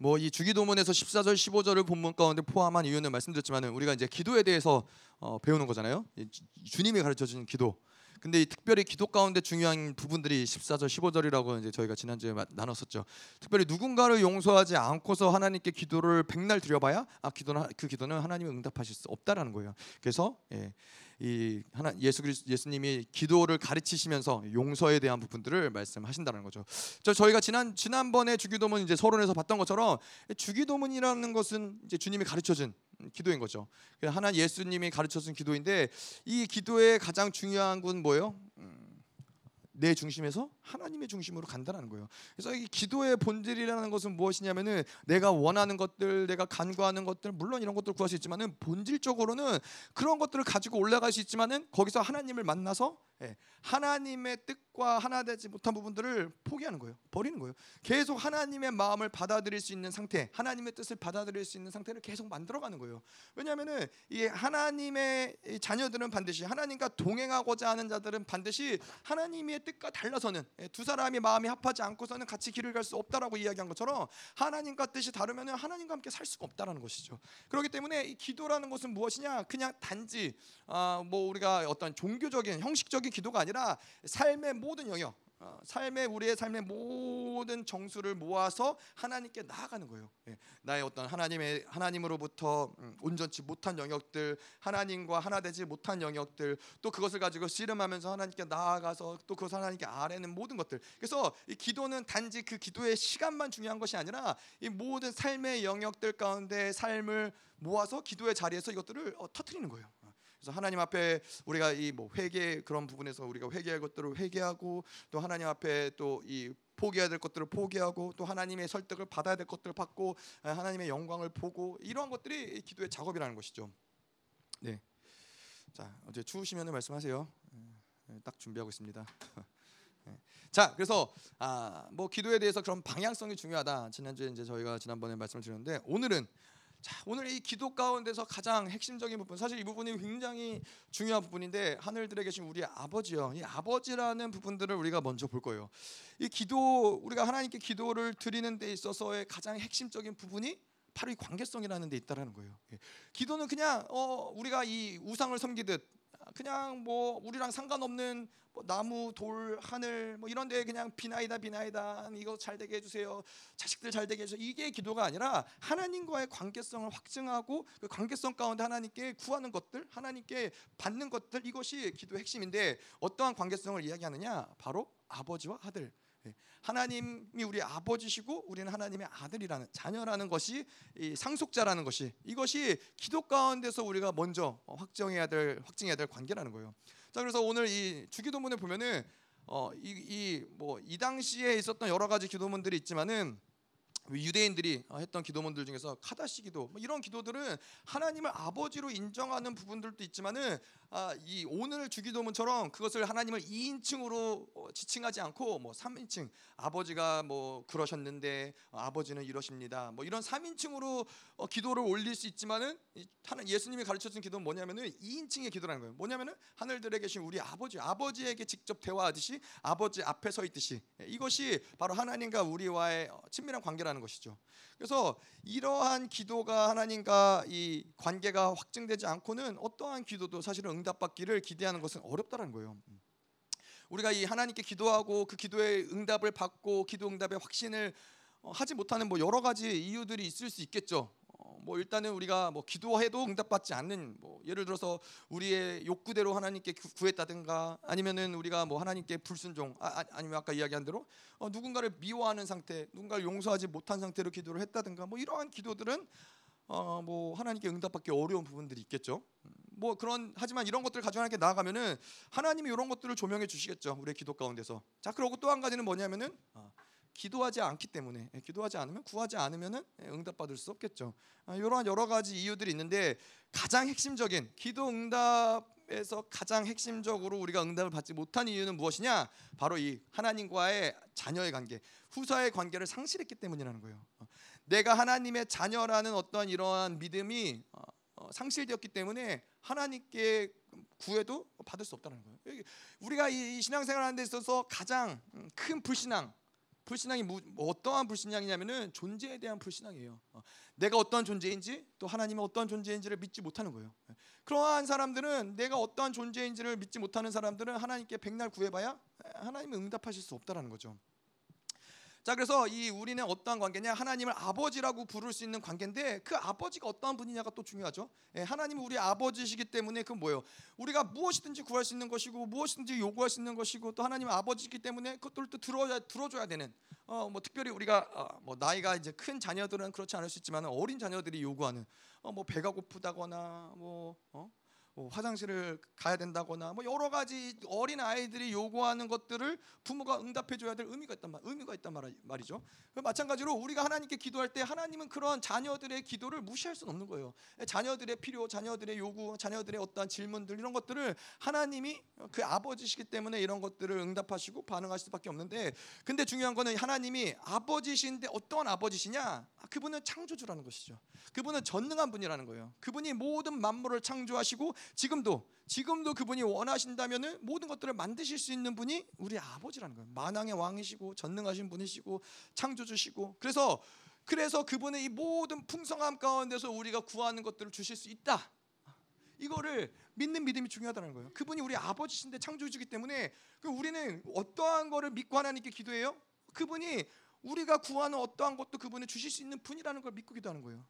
뭐 이 주기도문에서 14절 15절을 본문 가운데 포함한 이유는 말씀드렸지만은 우리가 이제 기도에 대해서 어, 배우는 거잖아요. 주님이 가르쳐 주는 기도. 근데 특별히 기도 가운데 중요한 부분들이 14절 15절이라고 이제 저희가 지난주에 나눴었죠. 특별히 누군가를 용서하지 않고서 하나님께 기도를 백날 드려봐야 아 기도는 그 기도는 하나님이 응답하실 수 없다라는 거예요. 그래서 예, 이 하나 예수 그리스 예수님이 기도를 가르치시면서 용서에 대한 부분들을 말씀하신다는 거죠. 저 저희가 지난 지난번에 주기도문 이제 서론에서 봤던 것처럼 주기도문이라는 것은 이제 주님이 가르쳐준 기도인 거죠. 하나 예수님이 가르쳐준 기도인데 이 기도의 가장 중요한 건 뭐예요? 음, 내 중심에서 하나님의 중심으로 간다는 거예요. 그래서 이 기도의 본질이라는 것은 무엇이냐면은 내가 원하는 것들, 내가 간구하는 것들, 물론 이런 것들 구할 수 있지만은 본질적으로는 그런 것들을 가지고 올라갈 수 있지만은 거기서 하나님을 만나서 예, 하나님의 뜻과 하나 되지 못한 부분들을 포기하는 거예요. 버리는 거예요. 계속 하나님의 마음을 받아들일 수 있는 상태, 하나님의 뜻을 받아들일 수 있는 상태를 계속 만들어가는 거예요. 왜냐하면은 이 하나님의 자녀들은 반드시 하나님과 동행하고자 하는 자들은 반드시 하나님의 뜻과 달라서는 예, 두 사람이 마음이 합하지 않고서는 같이 길을 갈 수 없다라고 이야기한 것처럼 하나님과 뜻이 다르면은 하나님과 함께 살 수가 없다라는 것이죠. 그렇기 때문에 이 기도라는 것은 무엇이냐? 그냥 단지 아, 뭐 우리가 어떤 종교적인 형식적인 기도가 아니라 삶의 모든 영역, 어, 삶의 우리의 삶의 모든 정수를 모아서 하나님께 나아가는 거예요. 예, 나의 어떤 하나님의 하나님으로부터 음, 온전치 못한 영역들, 하나님과 하나 되지 못한 영역들, 또 그것을 가지고 씨름하면서 하나님께 나아가서 또 그것을 하나님께 아뢰는 모든 것들. 그래서 이 기도는 단지 그 기도의 시간만 중요한 것이 아니라 이 모든 삶의 영역들 가운데 삶을 모아서 기도의 자리에서 이것들을 어, 터트리는 거예요. 그래서 하나님 앞에 우리가 이 뭐 회개 그런 부분에서 우리가 회개할 것들을 회개하고 또 하나님 앞에 또이 포기해야 될 것들을 포기하고 또 하나님의 설득을 받아야 될 것들을 받고 아, 하나님의 영광을 보고 이러한 것들이 기도의 작업이라는 것이죠. 네. 자, 어제 추우시면 말씀하세요. 네, 딱 준비하고 있습니다. 네. 자, 그래서 아, 뭐 기도에 대해서 그런 방향성이 중요하다. 지난주에 이제 저희가 지난번에 말씀을 드렸는데 오늘은 자, 오늘 이 기도 가운데서 가장 핵심적인 부분, 사실 이 부분이 굉장히 중요한 부분인데 하늘들에 계신 우리 아버지요. 이 아버지라는 부분들을 우리가 먼저 볼 거예요. 이 기도 우리가 하나님께 기도를 드리는 데 있어서의 가장 핵심적인 부분이 바로 이 관계성이라는 데 있다라는 거예요. 예. 기도는 그냥 어, 우리가 이 우상을 섬기듯 그냥 뭐 우리랑 상관없는 뭐 나무, 돌, 하늘 뭐 이런 데 그냥 비나이다 비나이다 이거 잘 되게 해 주세요. 자식들 잘 되게 해 주세요. 이게 기도가 아니라 하나님과의 관계성을 확증하고 그 관계성 가운데 하나님께 구하는 것들, 하나님께 받는 것들 이것이 기도의 핵심인데 어떠한 관계성을 이야기하느냐? 바로 아버지와 아들. 예. 하나님이 우리 아버지시고 우리는 하나님의 아들이라는 자녀라는 것이 상속자라는 것이 이것이 기도 가운데서 우리가 먼저 확정해야 될 확증해야 될 관계라는 거예요. 자 그래서 오늘 이 주기도문에 보면은 어이 뭐이 이 당시에 있었던 여러 가지 기도문들이 있지만은 유대인들이 했던 기도문들 중에서 카다시 기도 뭐 이런 기도들은 하나님을 아버지로 인정하는 부분들도 있지만은 아, 이 오늘 주기도문처럼 그것을 하나님을 2인칭으로 어, 지칭하지 않고 뭐 3인칭 아버지가 뭐 그러셨는데 어, 아버지는 이러십니다. 뭐 이런 3인칭으로 어, 기도를 올릴 수 있지만은 예수님이 가르쳐준 기도는 뭐냐면은 2인칭의 기도라는 거예요. 뭐냐면은 하늘들에 계신 우리 아버지 아버지에게 직접 대화하듯이 아버지 앞에 서 있듯이 예, 이것이 바로 하나님과 우리와의 어, 친밀한 관계라는 것이죠. 그래서 이러한 기도가 하나님과 이 관계가 확증되지 않고는 어떠한 기도도 사실은 응답받기를 기대하는 것은 어렵다는 거예요. 우리가 이 하나님께 기도하고 그 기도의 응답을 받고 기도 응답의 확신을 어, 하지 못하는 뭐 여러 가지 이유들이 있을 수 있겠죠. 뭐 일단은 우리가 뭐 기도해도 응답받지 않는 뭐 예를 들어서 우리의 욕구대로 하나님께 구했다든가 아니면은 우리가 뭐 하나님께 불순종 아, 아 니면 아까 이야기한 대로 어, 누군가를 미워하는 상태, 누군가를 용서하지 못한 상태로 기도를 했다든가 뭐 이러한 기도들은 어, 뭐 하나님께 응답받기 어려운 부분들이 있겠죠. 뭐 그런 하지만 이런 것들을 가지고 하나님께 나아가면은 하나님이 이런 것들을 조명해 주시겠죠. 우리의 기도 가운데서. 자 그러고 또 한 가지는 뭐냐면은 어, 기도하지 않기 때문에 예, 기도하지 않으면 구하지 않으면은 예, 응답받을 수 없겠죠. 이러한 아, 여러 가지 이유들이 있는데 가장 핵심적인 기도 응답에서 가장 핵심적으로 우리가 응답을 받지 못한 이유는 무엇이냐? 바로 이 하나님과의 자녀의 관계, 후사의 관계를 상실했기 때문이라는 거예요. 어, 내가 하나님의 자녀라는 어떤 이러한 믿음이 어, 어, 상실되었기 때문에 하나님께 구해도 받을 수 없다는 거예요. 우리가 이 신앙생활하는 데 있어서 가장 큰 불신앙 불신앙이 뭐, 어떠한 불신앙이냐면은 존재에 대한 불신앙이에요. 어, 내가 어떠한 존재인지 또 하나님이 어떠한 존재인지를 믿지 못하는 거예요. 예. 그러한 사람들은 내가 어떠한 존재인지를 믿지 못하는 사람들은 하나님께 백날 구해봐야 하나님은 응답하실 수 없다라는 거죠. 자 그래서 이 우리는 어떠한 관계냐? 하나님을 아버지라고 부를 수 있는 관계인데 그 아버지가 어떠한 분이냐가 또 중요하죠. 예, 하나님은 우리 아버지시기 때문에 그 뭐예요? 우리가 무엇이든지 구할 수 있는 것이고 무엇이든지 요구할 수 있는 것이고 또 하나님은 아버지이기 때문에 그것들을 또 들어야 들어줘야 되는 어 뭐 특별히 우리가 어, 뭐 나이가 이제 큰 자녀들은 그렇지 않을 수 있지만 어린 자녀들이 요구하는 어 뭐 배가 고프다거나 뭐 어? 뭐 화장실을 가야 된다거나 뭐 여러 가지 어린 아이들이 요구하는 것들을 부모가 응답해 줘야 될 의미가 있단 말 의미가 있단 말, 이죠 마찬가지로 우리가 하나님께 기도할 때 하나님은 그런 자녀들의 기도를 무시할 수는 없는 거예요. 자녀들의 필요, 자녀들의 요구, 자녀들의 어떠한 질문들 이런 것들을 하나님이 그 아버지시기 때문에 이런 것들을 응답하시고 반응하실 수밖에 없는데 근데 중요한 거는 하나님이 아버지신데 어떠한 아버지시냐? 그분은 창조주라는 것이죠. 그분은 전능한 분이라는 거예요. 그분이 모든 만물을 창조하시고 지금도 지금도 그분이 원하신다면은 모든 것들을 만드실 수 있는 분이 우리 아버지라는 거예요. 만왕의 왕이시고 전능하신 분이시고 창조주시고 그래서 그래서 그분의 이 모든 풍성함 가운데서 우리가 구하는 것들을 주실 수 있다. 이거를 믿는 믿음이 중요하다는 거예요. 그분이 우리 아버지신데 창조주기 때문에 그 우리는 어떠한 거를 믿고 하나님께 기도해요? 그분이 우리가 구하는 어떠한 것도 그분이 주실 수 있는 분이라는 걸 믿고 기도하는 거예요.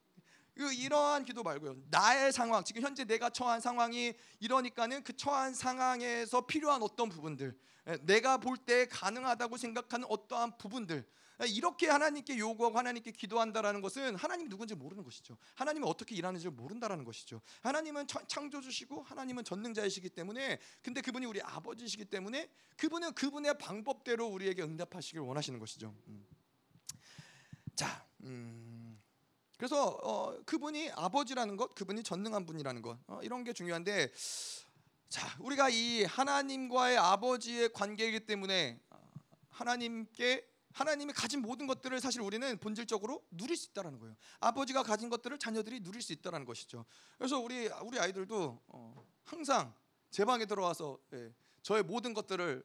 그 이러한 기도 말고요. 나의 상황, 지금 현재 내가 처한 상황이 이러니까는 그 처한 상황에서 필요한 어떤 부분들, 예, 내가 볼 때 가능하다고 생각하는 어떠한 부분들, 예, 이렇게 하나님께 요구하고 하나님께 기도한다라는 것은 하나님이 누군지 모르는 것이죠. 하나님은 어떻게 일하는지 모른다라는 것이죠. 하나님은 창조주시고 하나님은 전능자이시기 때문에 근데 그분이 우리 아버지시기 때문에 그분은 그분의 방법대로 우리에게 응답하시길 원하시는 것이죠. 음. 자, 음. 그래서 어, 그분이 아버지라는 것, 그분이 전능한 분이라는 것 어, 이런 게 중요한데 자 우리가 이 하나님과의 아버지의 관계이기 때문에 어, 하나님께 하나님이 가진 모든 것들을 사실 우리는 본질적으로 누릴 수 있다라는 거예요. 아버지가 가진 것들을 자녀들이 누릴 수 있다라는 것이죠. 그래서 우리 우리 아이들도 어, 항상 제 방에 들어와서 예, 저의 모든 것들을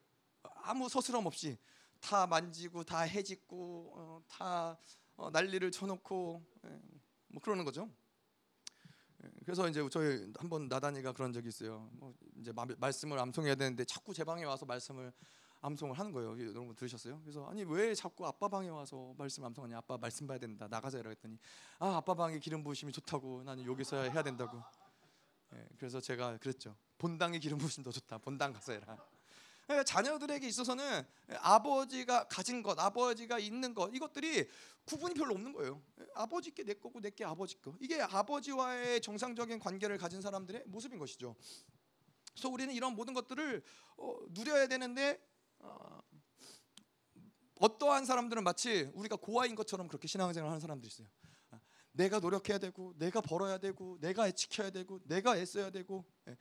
아무 서스럼 없이 다 만지고 다 해짓고 어, 다 어, 난리를 쳐놓고 예, 뭐 그러는 거죠. 예, 그래서 이제 저희 한번 나단이가 그런 적이 있어요. 뭐 이제 마, 말씀을 암송해야 되는데 자꾸 제 방에 와서 말씀을 암송을 하는 거예요. 여러분 들으셨어요? 그래서 아니 왜 자꾸 아빠 방에 와서 말씀 암송하냐? 아빠 말씀 봐야 된다. 나가자 이라 했더니 아 아빠 방에 기름 부으심이 좋다고 나는 여기서 해야 된다고. 예, 그래서 제가 그랬죠. 본당의 기름 부으심 더 좋다. 본당 가서 해라. 예, 자녀들에게 있어서는 아버지가 가진 것, 아버지가 있는 것 이것들이 구분이 별로 없는 거예요. 예, 아버지께 내 거고 내게 아버지 거. 이게 아버지와의 정상적인 관계를 가진 사람들의 모습인 것이죠. 그래서 우리는 이런 모든 것들을 어, 누려야 되는데 어, 어떠한 사람들은 마치 우리가 고아인 것처럼 그렇게 신앙생활 하는 사람들이 있어요. 아, 내가 노력해야 되고, 내가 벌어야 되고, 내가 지켜야 되고, 내가 애써야 되고. 예.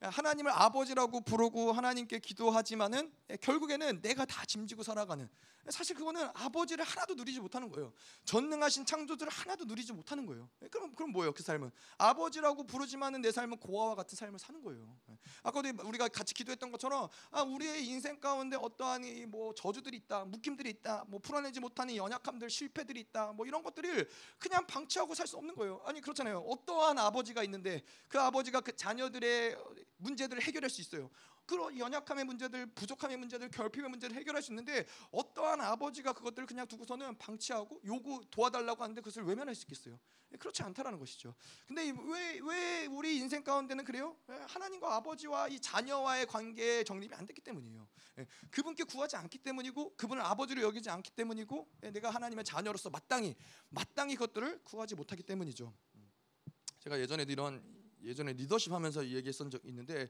하나님을 아버지라고 부르고 하나님께 기도하지만은 결국에는 내가 다 짐지고 살아가는 사실 그거는 아버지를 하나도 누리지 못하는 거예요. 전능하신 창조주를 하나도 누리지 못하는 거예요. 그럼 그럼 뭐예요? 그 삶은 아버지라고 부르지만은 내 삶은 고아와 같은 삶을 사는 거예요. 아까도 우리가 같이 기도했던 것처럼 아 우리의 인생 가운데 어떠한 뭐 저주들이 있다, 묶임들이 있다, 뭐 풀어내지 못하는 연약함들, 실패들이 있다, 뭐 이런 것들을 그냥 방치하고 살 수 없는 거예요. 아니 그렇잖아요. 어떠한 아버지가 있는데 그 아버지가 그 자녀들의 문제들을 해결할 수 있어요. 그런 연약함의 문제들, 부족함의 문제들, 결핍의 문제를 해결할 수 있는데 어떠한 아버지가 그것들을 그냥 두고서는 방치하고 요구 도와달라고 하는데 그것을 외면할 수 있겠어요? 예, 그렇지 않다라는 것이죠. 근데 왜 왜 우리 인생 가운데는 그래요? 예, 하나님과 아버지와 이 자녀와의 관계 정립이 안 됐기 때문이에요. 예, 그분께 구하지 않기 때문이고 그분을 아버지로 여기지 않기 때문이고 내가 하나님의 자녀로서 마땅히 마땅히 그것들을 구하지 못하기 때문이죠. 음. 제가 예전에도 이런 예전에 리더십 하면서 얘기했던 적 있는데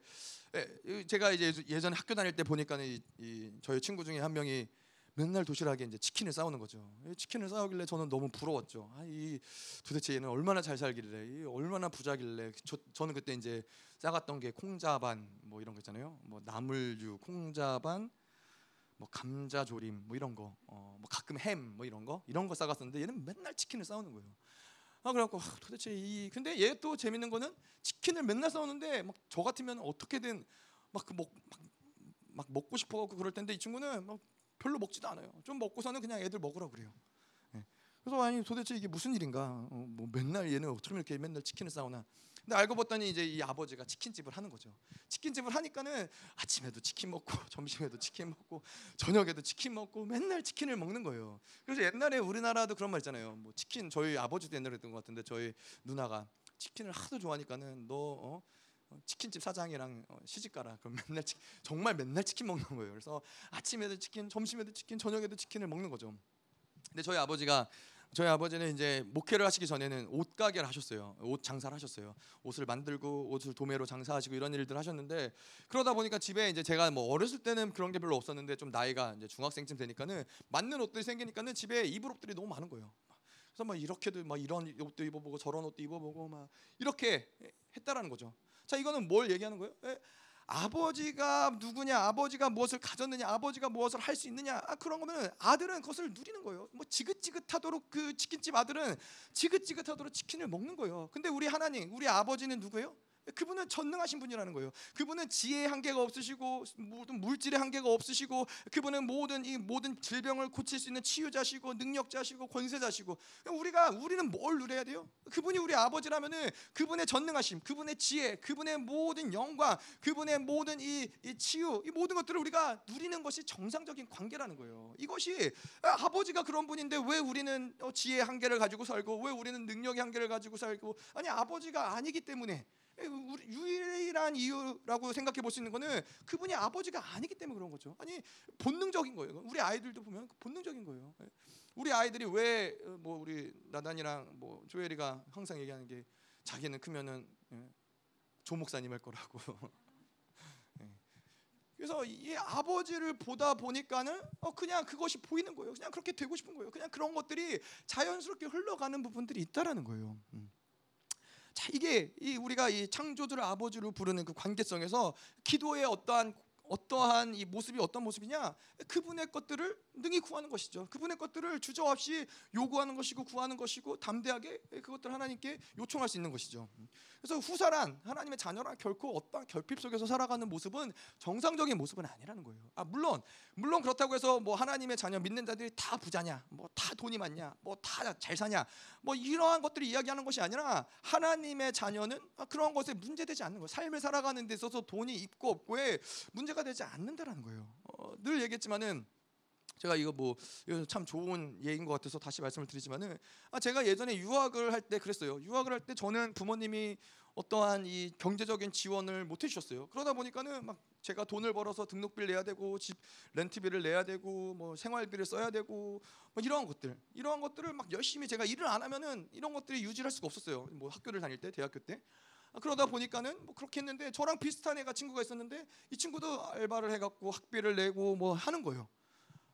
예, 제가 이제 예전에 학교 다닐 때 보니까 이, 이 저희 친구 중에 한 명이 맨날 도시락에 이제 치킨을 싸우는 거죠. 치킨을 싸우길래 저는 너무 부러웠죠. 아, 이 도대체 얘는 얼마나 잘 살길래, 이 얼마나 부자길래. 저, 저는 그때 이제 싸갔던 게 콩자반 뭐 이런 거 있잖아요. 뭐 나물류, 콩자반, 뭐 감자 조림 뭐 이런 거, 어, 뭐 가끔 햄 뭐 이런 거 이런 거 싸갔었는데 얘는 맨날 치킨을 싸우는 거예요. 아 그래갖고 아, 도대체 이 근데 얘 또 재밌는 거는 치킨을 맨날 싸우는데 막 저 같으면 어떻게든 막그먹 막, 막 먹고 싶어갖고 그럴 텐데 이 친구는 막 별로 먹지도 않아요. 좀 먹고서는 그냥 애들 먹으라고 그래요. 예. 그래서 아니 도대체 이게 무슨 일인가? 어, 뭐 맨날 얘는 어떻게 이렇게 맨날 치킨을 싸우나? 근데 알고 봤더니 이제 이 아버지가 치킨집을 하는 거죠. 치킨집을 하니까는 아침에도 치킨 먹고 점심에도 치킨 먹고 저녁에도 치킨 먹고 맨날 치킨을 먹는 거예요. 그래서 옛날에 우리나라도 그런 말 있잖아요. 뭐 치킨 저희 아버지도 옛날에 했던 것 같은데 저희 누나가 치킨을 하도 좋아하니까는 너 어? 어, 치킨집 사장이랑 어, 시집 가라. 그럼 맨날 치, 정말 맨날 치킨 먹는 거예요. 그래서 아침에도 치킨, 점심에도 치킨, 저녁에도 치킨을 먹는 거죠. 근데 저희 아버지가 저희 아버지는 이제 목회를 하시기 전에는 옷 가게를 하셨어요. 옷 장사를 하셨어요. 옷을 만들고 옷을 도매로 장사하시고 이런 일들 하셨는데 그러다 보니까 집에 이제 제가 뭐 어렸을 때는 그런 게 별로 없었는데 좀 나이가 이제 중학생쯤 되니까는 맞는 옷들이 생기니까는 집에 입을 옷들이 너무 많은 거예요. 그래서 막 이렇게도 막 이런 옷도 입어보고 저런 옷도 입어보고 막 이렇게 했다라는 거죠. 자 이거는 뭘 얘기하는 거예요? 에? 아버지가 누구냐, 아버지가 무엇을 가졌느냐, 아버지가 무엇을 할 수 있느냐, 아, 그런 거면 아들은 그것을 누리는 거예요. 뭐 지긋지긋하도록 그 치킨집 아들은 지긋지긋하도록 치킨을 먹는 거예요. 근데 우리 하나님, 우리 아버지는 누구예요? 그분은 전능하신 분이라는 거예요. 그분은 지혜의 한계가 없으시고 모든 물질의 한계가 없으시고 그분은 모든 이 모든 질병을 고칠 수 있는 치유자시고 능력자시고 권세자시고 우리가 우리는 뭘 누려야 돼요? 그분이 우리 아버지라면은 그분의 전능하심, 그분의 지혜, 그분의 모든 영광, 그분의 모든 이, 이 치유, 이 모든 것들을 우리가 누리는 것이 정상적인 관계라는 거예요. 이것이 아버지가 그런 분인데 왜 우리는 어, 지혜의 한계를 가지고 살고 왜 우리는 능력의 한계를 가지고 살고 아니 아버지가 아니기 때문에 유일한 이유라고 생각해 볼 수 있는 거는 그분이 아버지가 아니기 때문에 그런 거죠. 아니 본능적인 거예요. 우리 아이들도 보면 본능적인 거예요. 예. 우리 아이들이 왜 뭐 우리 나단이랑 뭐 조엘이가 항상 얘기하는 게 자기는 크면은 예, 조 목사님 할 거라고. 예. 그래서 이 아버지를 보다 보니까는 어 그냥 그것이 보이는 거예요. 그냥 그렇게 되고 싶은 거예요. 그냥 그런 것들이 자연스럽게 흘러가는 부분들이 있다라는 거예요. 음. 자 이게 이 우리가 이 창조주를 아버지로 부르는 그 관계성에서 기도의 어떠한 어떠한 이 모습이 어떤 모습이냐? 그분의 것들을 능히 구하는 것이죠. 그분의 것들을 주저없이 요구하는 것이고 구하는 것이고 담대하게 그것들 하나님께 요청할 수 있는 것이죠. 그래서 후사란 하나님의 자녀란 결코 어떠한 결핍 속에서 살아가는 모습은 정상적인 모습은 아니라는 거예요. 아 물론 물론 그렇다고 해서 뭐 하나님의 자녀 믿는 자들이 다 부자냐, 뭐 다 돈이 많냐, 뭐 다 잘 사냐, 뭐 이러한 것들을 이야기하는 것이 아니라 하나님의 자녀는 그런 것에 문제되지 않는 거예요. 삶을 살아가는 데 있어서 돈이 있고 없고에 문제가 되지 않는다라는 거예요. 어, 늘 얘기했지만은 제가 이거 뭐 참 좋은 예인 것 같아서 다시 말씀을 드리지만은 아 제가 예전에 유학을 할 때 그랬어요. 유학을 할 때 저는 부모님이 어떠한 이 경제적인 지원을 못 해주셨어요. 그러다 보니까는 막 제가 돈을 벌어서 등록비를 내야 되고 집 렌트비를 내야 되고 뭐 생활비를 써야 되고 뭐 이러한 것들 이러한 것들을 막 열심히 제가 일을 안 하면은 이런 것들이 유지할 수가 없었어요. 뭐 학교를 다닐 때 대학교 때 아, 그러다 보니까는 뭐 그렇게 했는데 저랑 비슷한 애가 친구가 있었는데 이 친구도 알바를 해갖고 학비를 내고 뭐 하는 거예요.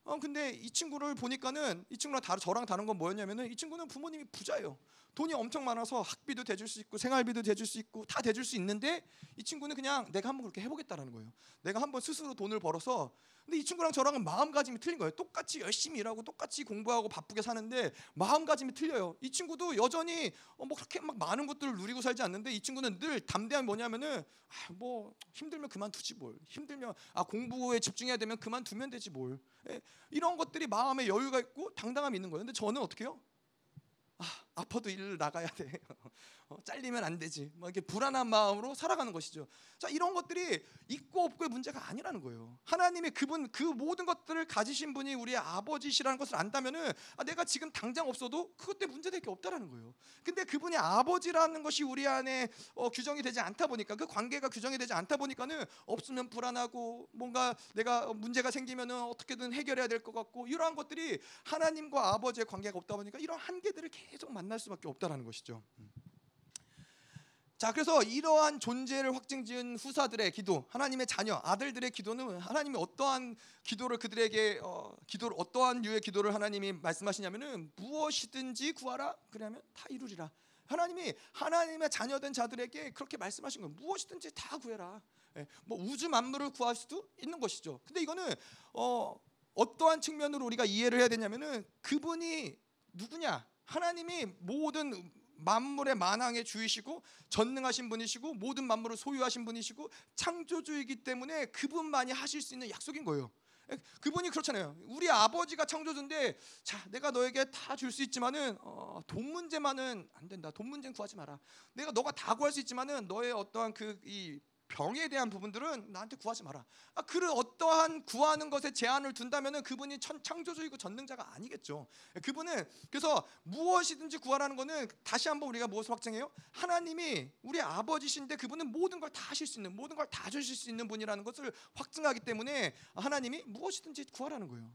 어 근데 이 친구를 보니까는 이 친구랑 다 저랑 다른 건 뭐였냐면은 이 친구는 부모님이 부자예요. 돈이 엄청 많아서 학비도 대줄 수 있고 생활비도 대줄 수 있고 다 대줄 수 있는데 이 친구는 그냥 내가 한번 그렇게 해보겠다라는 거예요. 내가 한번 스스로 돈을 벌어서 근데 이 친구랑 저랑은 마음가짐이 틀린 거예요. 똑같이 열심히 일하고 똑같이 공부하고 바쁘게 사는데 마음가짐이 틀려요. 이 친구도 여전히 어, 뭐 그렇게 막 많은 것들을 누리고 살지 않는데 이 친구는 늘 담대한 뭐냐면은 아, 뭐 힘들면 그만두지 뭘. 힘들면 아 공부에 집중해야 되면 그만두면 되지 뭘. 예, 이런 것들이 마음에 여유가 있고 당당함이 있는 거예요. 근데 저는 어떻게 해요? 아, 아파도 일을 나가야 돼. 어, 잘리면 안 되지. 막 이렇게 불안한 마음으로 살아가는 것이죠. 자, 이런 것들이 있고 없고의 문제가 아니라는 거예요. 하나님이 그분 그 모든 것들을 가지신 분이 우리의 아버지시라는 것을 안다면은 아, 내가 지금 당장 없어도 그것 때문에 문제될 게 없다라는 거예요. 근데 그분이 아버지라는 것이 우리 안에 어, 규정이 되지 않다 보니까 그 관계가 규정이 되지 않다 보니까는 없으면 불안하고 뭔가 내가 문제가 생기면은 어떻게든 해결해야 될 것 같고 이러한 것들이 하나님과 아버지의 관계가 없다 보니까 이런 한계들을 계속 만날 수밖에 없다라는 것이죠. 음. 자, 그래서 이러한 존재를 확증지은 후사들의 기도, 하나님의 자녀, 아들들의 기도는 하나님이 어떠한 기도를 그들에게 어, 기도를 어떠한 유의 기도를 하나님이 말씀하시냐면은 무엇이든지 구하라 그러면 다 이루리라. 하나님이 하나님의 자녀된 자들에게 그렇게 말씀하신 거예요. 무엇이든지 다 구해라. 예, 뭐 우주 만물을 구할 수도 있는 것이죠. 근데 이거는 어, 어떠한 측면으로 우리가 이해를 해야 되냐면은 그분이 누구냐? 하나님이 모든 만물의 만왕의 주이시고 전능하신 분이시고 모든 만물을 소유하신 분이시고 창조주이기 때문에 그분만이 하실 수 있는 약속인 거예요. 예, 그분이 그렇잖아요. 우리 아버지가 창조주인데 자 내가 너에게 다 줄 수 있지만은 어, 돈 문제만은 안 된다. 돈 문제는 구하지 마라. 내가 너가 다 구할 수 있지만은 너의 어떠한 그 이 병에 대한 부분들은 나한테 구하지 마라. 아, 그 어떠한 구하는 것에 제한을 둔다면은 그분이 천, 창조주이고 전능자가 아니겠죠. 그분은 그래서 무엇이든지 구하라는 거는 다시 한번 우리가 무엇을 확정해요? 하나님이 우리 아버지신데 그분은 모든 걸 다 하실 수 있는 모든 걸 다 주실 수 있는 분이라는 것을 확증하기 때문에 하나님이 무엇이든지 구하라는 거예요.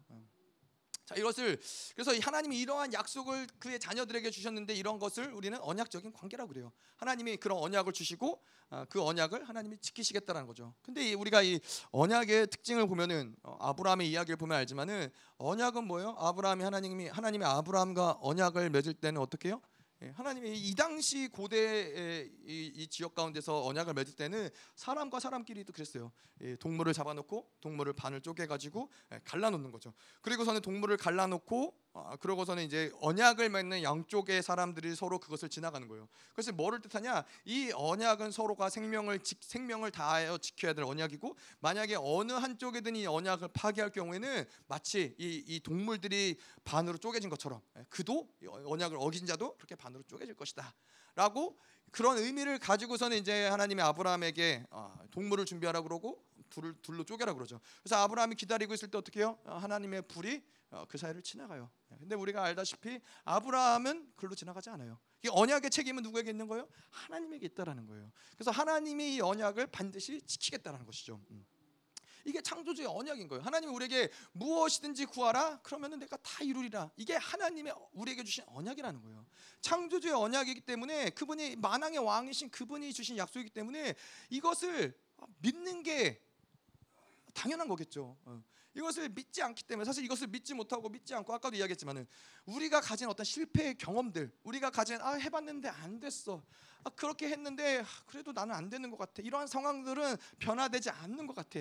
자 이것을 그래서 하나님이 이러한 약속을 그의 자녀들에게 주셨는데 이런 것을 우리는 언약적인 관계라고 그래요. 하나님이 그런 언약을 주시고 어, 그 언약을 하나님이 지키시겠다라는 거죠. 근데 우리가 이 언약의 특징을 보면은 어, 아브라함의 이야기를 보면 알지만은 언약은 뭐예요? 아브라함이 하나님이 하나님이 아브라함과 언약을 맺을 때는 어떻게 해요? 예, 하나님이 이 당시 고대의 이, 이, 지역 가운데서 언약을 맺을 때는 사람과 사람끼리도 그랬어요. 예, 동물을 잡아놓고 동물을 반을 쪼개가지고 예, 갈라놓는 거죠. 그리고서는 동물을 갈라놓고 아, 그러고서는 이제 언약을 맺는 양쪽의 사람들이 서로 그것을 지나가는 거예요. 그래서 뭐를 뜻하냐? 이 언약은 서로가 생명을 지, 생명을 다하여 지켜야 될 언약이고 만약에 어느 한쪽이든 이 언약을 파괴할 경우에는 마치 이, 이 동물들이 반으로 쪼개진 것처럼 예, 그도 언약을 어긴 자도 그렇게 반으로 쪼개질 것이다라고 그런 의미를 가지고서는 이제 하나님의 아브라함에게 아, 동물을 준비하라 그러고 둘을 둘로 쪼개라 그러죠. 그래서 아브라함이 기다리고 있을 때 어떻게 해요? 아, 하나님의 불이 어, 그 사이를 지나가요. 예, 근데 우리가 알다시피 아브라함은 글로 지나가지 않아요. 이 언약의 책임은 누구에게 있는 거예요? 하나님에게 있다라는 거예요. 그래서 하나님이 이 언약을 반드시 지키겠다라는 것이죠. 음. 이게 창조주의 언약인 거예요. 하나님이 우리에게 무엇이든지 구하라. 그러면은 내가 다 이루리라. 이게 하나님의 우리에게 주신 언약이라는 거예요. 창조주의 언약이기 때문에 그분이 만왕의 왕이신 그분이 주신 약속이기 때문에 이것을 믿는 게 당연한 거겠죠. 어. 이것을 믿지 않기 때문에 사실 이것을 믿지 못하고 믿지 않고 아까도 이야기했지만은 우리가 가진 어떤 실패의 경험들, 우리가 가진 아 해봤는데 안 됐어, 아 그렇게 했는데 아, 그래도 나는 안 되는 것 같아. 이러한 상황들은 변화되지 않는 것 같아.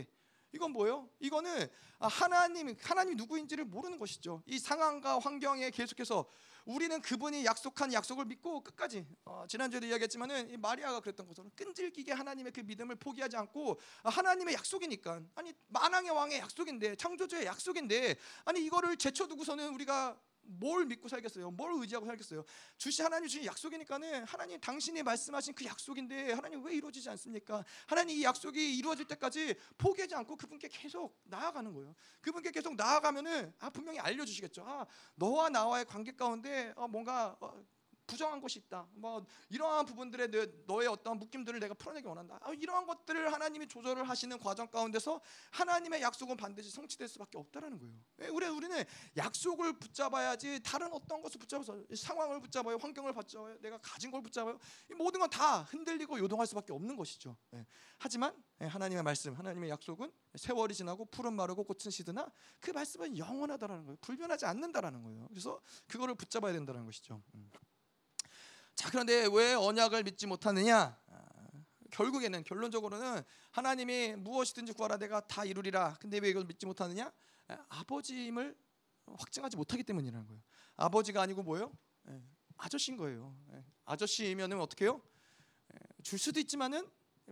이건 뭐예요? 이거는 아, 하나님 하나님 누구인지를 모르는 것이죠. 이 상황과 환경에 계속해서 우리는 그분이 약속한 약속을 믿고 끝까지 어, 지난주에도 이야기했지만은 마리아가 그랬던 것처럼 끈질기게 하나님의 그 믿음을 포기하지 않고 아, 하나님의 약속이니까 아니 만왕의 왕의 약속인데 창조주의 약속인데 아니 이거를 제쳐두고서는 우리가 뭘 믿고 살겠어요? 뭘 의지하고 살겠어요? 주시 하나님 주신 약속이니까는 하나님 당신이 말씀하신 그 약속인데 하나님 왜 이루어지지 않습니까? 하나님 이 약속이 이루어질 때까지 포기하지 않고 그분께 계속 나아가는 거예요. 그분께 계속 나아가면은 아 분명히 알려주시겠죠. 아 너와 나와의 관계 가운데 어, 뭔가 어, 부정한 것이 있다. 뭐 이러한 부분들의 너의 어떤 묶임들을 내가 풀어내기 원한다. 아, 이러한 것들을 하나님이 조절을 하시는 과정 가운데서 하나님의 약속은 반드시 성취될 수밖에 없다라는 거예요. 예, 우리 우리는 약속을 붙잡아야지 다른 어떤 것을 붙잡아서 상황을 붙잡아요, 환경을 붙잡아요, 내가 가진 걸 붙잡아요. 이 모든 건 다 흔들리고 요동할 수밖에 없는 것이죠. 예. 하지만 예, 하나님의 말씀, 하나님의 약속은 세월이 지나고 푸른 마르고 꽃은 시드나 그 말씀은 영원하다라는 거예요. 불변하지 않는다라는 거예요. 그래서 그거를 붙잡아야 된다는 것이죠. 음. 자 그런데 왜 언약을 믿지 못하느냐? 아, 결국에는 결론적으로는 하나님이 무엇이든지 구하라 내가 다 이루리라. 근데 왜 이걸 믿지 못하느냐? 아, 아버지임을 확증하지 못하기 때문이라는 거예요. 아버지가 아니고 뭐예요? 예, 아저씨인 거예요. 예, 아저씨이면은 어떻게 해요? 예, 줄 수도 있지만은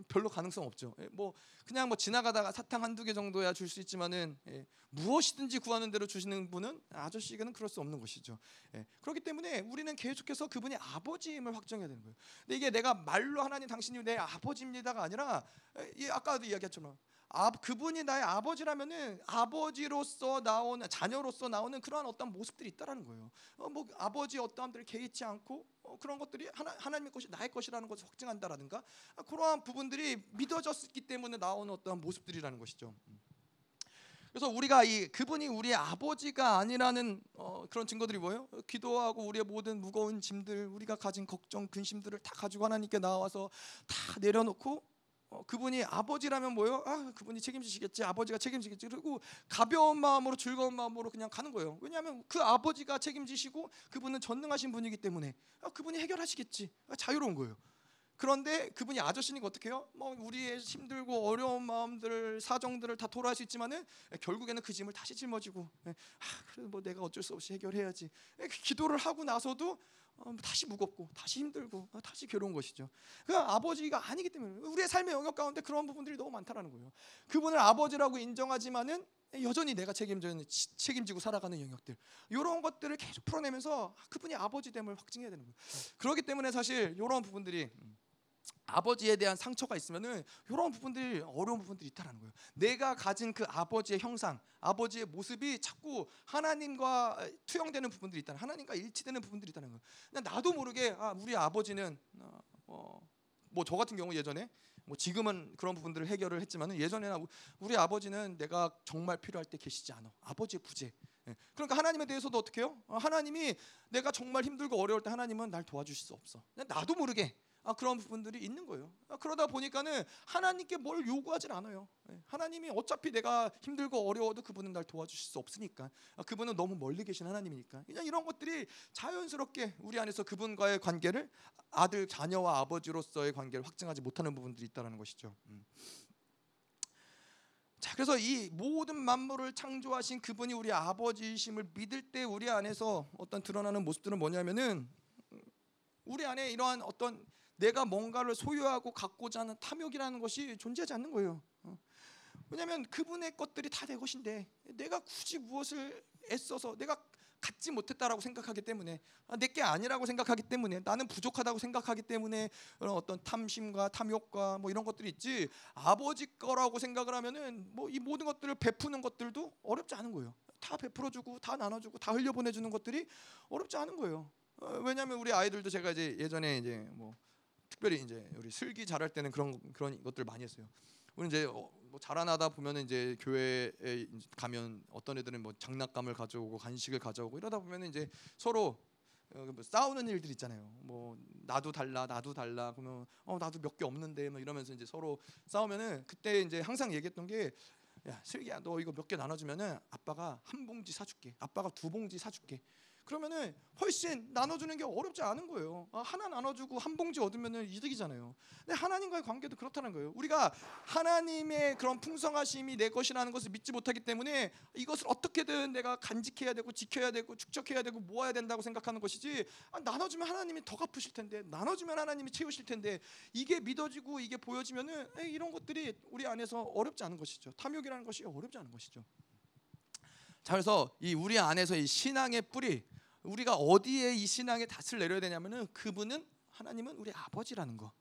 별로 가능성 없죠. 예, 뭐 그냥 뭐 지나가다가 사탕 한두 개 정도야 줄 수 있지만은 예, 무엇이든지 구하는 대로 주시는 분은 아저씨는 그럴 수 없는 것이죠. 예, 그렇기 때문에 우리는 계속해서 그분이 아버지임을 확정해야 되는 거예요. 근데 이게 내가 말로 하나님 당신이 내 아버지입니다가 아니라 예, 아까도 이야기했지만 아, 그분이 나의 아버지라면은 아버지로서 나오는 자녀로서 나오는 그러한 어떤 모습들이 있다라는 거예요. 어, 뭐 아버지 어떠함들을 개의치 않고 어, 그런 것들이 하나, 하나님의 것이 나의 것이라는 것을 확증한다라든가 아, 그러한 부분들이 믿어졌기 때문에 나오는 어떠한 모습들이라는 것이죠. 음. 그래서 우리가 이 그분이 우리의 아버지가 아니라는 어, 그런 증거들이 뭐예요? 기도하고 우리의 모든 무거운 짐들, 우리가 가진 걱정, 근심들을 다 가지고 하나님께 나와서 다 내려놓고 어, 그분이 아버지라면 뭐요? 아 그분이 책임지시겠지 아버지가 책임지겠지. 그리고 가벼운 마음으로 즐거운 마음으로 그냥 가는 거예요. 왜냐하면 그 아버지가 책임지시고 그분은 전능하신 분이기 때문에 아, 그분이 해결하시겠지. 아, 자유로운 거예요. 그런데 그분이 아저씨니까 어떻게 해요? 뭐 우리의 힘들고 어려운 마음들 사정들을 다 토로할 수 있지만은 결국에는 그 짐을 다시 짊어지고 아 그래도 뭐 내가 어쩔 수 없이 해결해야지. 기도를 하고 나서도 어, 다시 무겁고 다시 힘들고 어, 다시 괴로운 것이죠. 그 아버지가 아니기 때문에 우리의 삶의 영역 가운데 그런 부분들이 너무 많다라는 거예요. 그분을 아버지라고 인정하지만은 여전히 내가 책임져 책임지고 살아가는 영역들 이런 것들을 계속 풀어내면서 그분이 아버지 됨을 확증해야 되는 거예요. 그렇기 때문에 사실 이런 부분들이 음, 아버지에 대한 상처가 있으면은 이런 부분들이 어려운 부분들이 있다라는 거예요. 내가 가진 그 아버지의 형상, 아버지의 모습이 자꾸 하나님과 투영되는 부분들이 있다. 하나님과 일치되는 부분들이 있다는 거예요. 나도 모르게 아, 우리 아버지는 어, 어 뭐저 같은 경우 예전에 뭐 지금은 그런 부분들을 해결을 했지만은 예전에는 우리 아버지는 내가 정말 필요할 때 계시지 않아. 아버지의 부재. 예. 그러니까 하나님에 대해서도 어떻게 해요? 어, 하나님이 내가 정말 힘들고 어려울 때 하나님은 날 도와주실 수 없어. 나도 모르게 아, 그런 부분들이 있는 거예요. 아, 그러다 보니까는 하나님께 뭘 요구하진 않아요. 예, 하나님이 어차피 내가 힘들고 어려워도 그분은 날 도와주실 수 없으니까. 아, 그분은 너무 멀리 계신 하나님이니까. 그냥 이런 것들이 자연스럽게 우리 안에서 그분과의 관계를 아들, 자녀와 아버지로서의 관계를 확증하지 못하는 부분들이 있다는 것이죠. 음. 자, 그래서 이 모든 만물을 창조하신 그분이 우리 아버지이심을 믿을 때 우리 안에서 어떤 드러나는 모습들은 뭐냐면은 우리 안에 이러한 어떤 내가 뭔가를 소유하고 갖고자 하는 탐욕이라는 것이 존재하지 않는 거예요. 어. 왜냐하면 그분의 것들이 다 내 것인데 내가 굳이 무엇을 애써서 내가 갖지 못했다라고 생각하기 때문에 아, 내게 아니라고 생각하기 때문에 나는 부족하다고 생각하기 때문에 어떤 탐심과 탐욕과 뭐 이런 것들이 있지 아버지 거라고 생각을 하면은 뭐 이 모든 것들을 베푸는 것들도 어렵지 않은 거예요. 다 베풀어주고 다 나눠주고 다 흘려보내주는 것들이 어렵지 않은 거예요. 어, 왜냐하면 우리 아이들도 제가 이제 예전에 이제 뭐 특별히 이제 우리 슬기 잘할 때는 그런 그런 것들 많이 했어요. 우리 이제 어, 뭐 자라나다 보면은 이제 교회에 가면 어떤 애들은 뭐 장난감을 가져오고 간식을 가져오고 이러다 보면은 이제 서로 어, 뭐 싸우는 일들 있잖아요. 뭐 나도 달라, 나도 달라. 그러면 어 나도 몇 개 없는데 뭐 이러면서 이제 서로 싸우면은 그때 이제 항상 얘기했던 게 야, 슬기야 너 이거 몇 개 나눠 주면은 아빠가 한 봉지 사 줄게. 아빠가 두 봉지 사 줄게. 그러면은 훨씬 나눠주는 게 어렵지 않은 거예요. 아, 하나 나눠주고 한 봉지 얻으면 이득이잖아요. 근데 하나님과의 관계도 그렇다는 거예요. 우리가 하나님의 그런 풍성하심이 내 것이라는 것을 믿지 못하기 때문에 이것을 어떻게든 내가 간직해야 되고 지켜야 되고 축적해야 되고 모아야 된다고 생각하는 것이지 아, 나눠주면 하나님이 더 갚으실 텐데 나눠주면 하나님이 채우실 텐데 이게 믿어지고 이게 보여지면은 에이, 이런 것들이 우리 안에서 어렵지 않은 것이죠. 탐욕이라는 것이 어렵지 않은 것이죠. 자 그래서 이 우리 안에서 이 신앙의 뿌리 우리가 어디에 이 신앙의 닻을 내려야 되냐면은 그분은 하나님은 우리 아버지라는 거.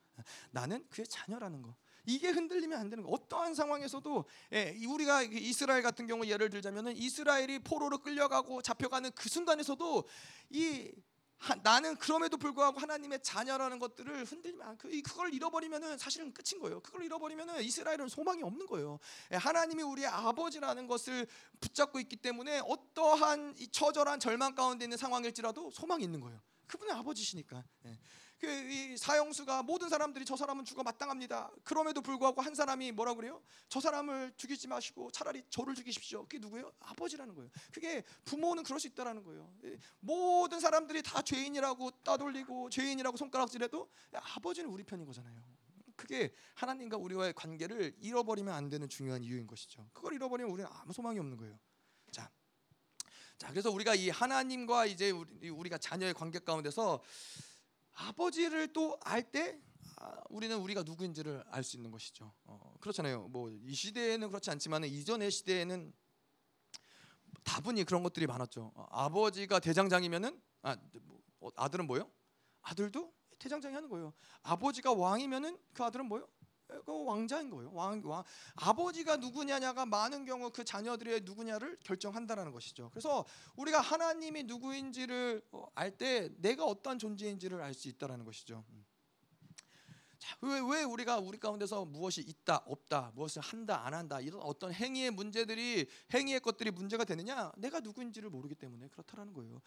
나는 그의 자녀라는 거. 이게 흔들리면 안 되는 거. 어떠한 상황에서도 예, 우리가 이스라엘 같은 경우 예를 들자면은 이스라엘이 포로로 끌려가고 잡혀가는 그 순간에서도 이 하, 나는 그럼에도 불구하고 하나님의 자녀라는 것들을 흔들면 그, 그걸 잃어버리면은 사실은 끝인 거예요. 그걸 잃어버리면은 이스라엘은 소망이 없는 거예요. 예, 하나님이 우리의 아버지라는 것을 붙잡고 있기 때문에 어떠한 이 처절한 절망 가운데 있는 상황일지라도 소망이 있는 거예요. 그분의 아버지시니까. 예. 그 사형수가 모든 사람들이 저 사람은 죽어 마땅합니다. 그럼에도 불구하고 한 사람이 뭐라 그래요? 저 사람을 죽이지 마시고 차라리 저를 죽이십시오. 그게 누구예요? 아버지라는 거예요. 그게 부모는 그럴 수 있다라는 거예요. 모든 사람들이 다 죄인이라고 따돌리고 죄인이라고 손가락질해도 아버지는 우리 편인 거잖아요. 그게 하나님과 우리와의 관계를 잃어버리면 안 되는 중요한 이유인 것이죠. 그걸 잃어버리면 우리는 아무 소망이 없는 거예요. 자, 자 그래서 우리가 이 하나님과 이제 우리, 우리가 자녀의 관계 가운데서 아버지를 또 알때 아, 우리는 우리가 누구인지를 알 수 있는 것이죠. 어, 그렇잖아요. 뭐 이 시대에는 그렇지 않지만 이전의 시대에는 다분히 그런 것들이 많았죠. 어, 아버지가 대장장이면은 아, 뭐, 어, 아들은 뭐요? 아들도 대장장이 하는 거예요. 아버지가 왕이면은 그 아들은 뭐요? 그 왕자인 거예요. 왕, 왕 아버지가 누구냐냐가 많은 경우 그 자녀들의 누구냐를 결정한다라는 것이죠. 그래서 우리가 하나님이 누구인지를 어, 알때 내가 어떤 존재인지를 알 수 있다라는 것이죠. 왜, 왜 우리가 우리 가운데서 무엇이 있다 없다 무엇을 한다 안 한다 이런 어떤 행위의 문제들이 행위의 것들이 문제가 되느냐 내가 누구인지를 모르기 때문에 그렇다라는 거예요.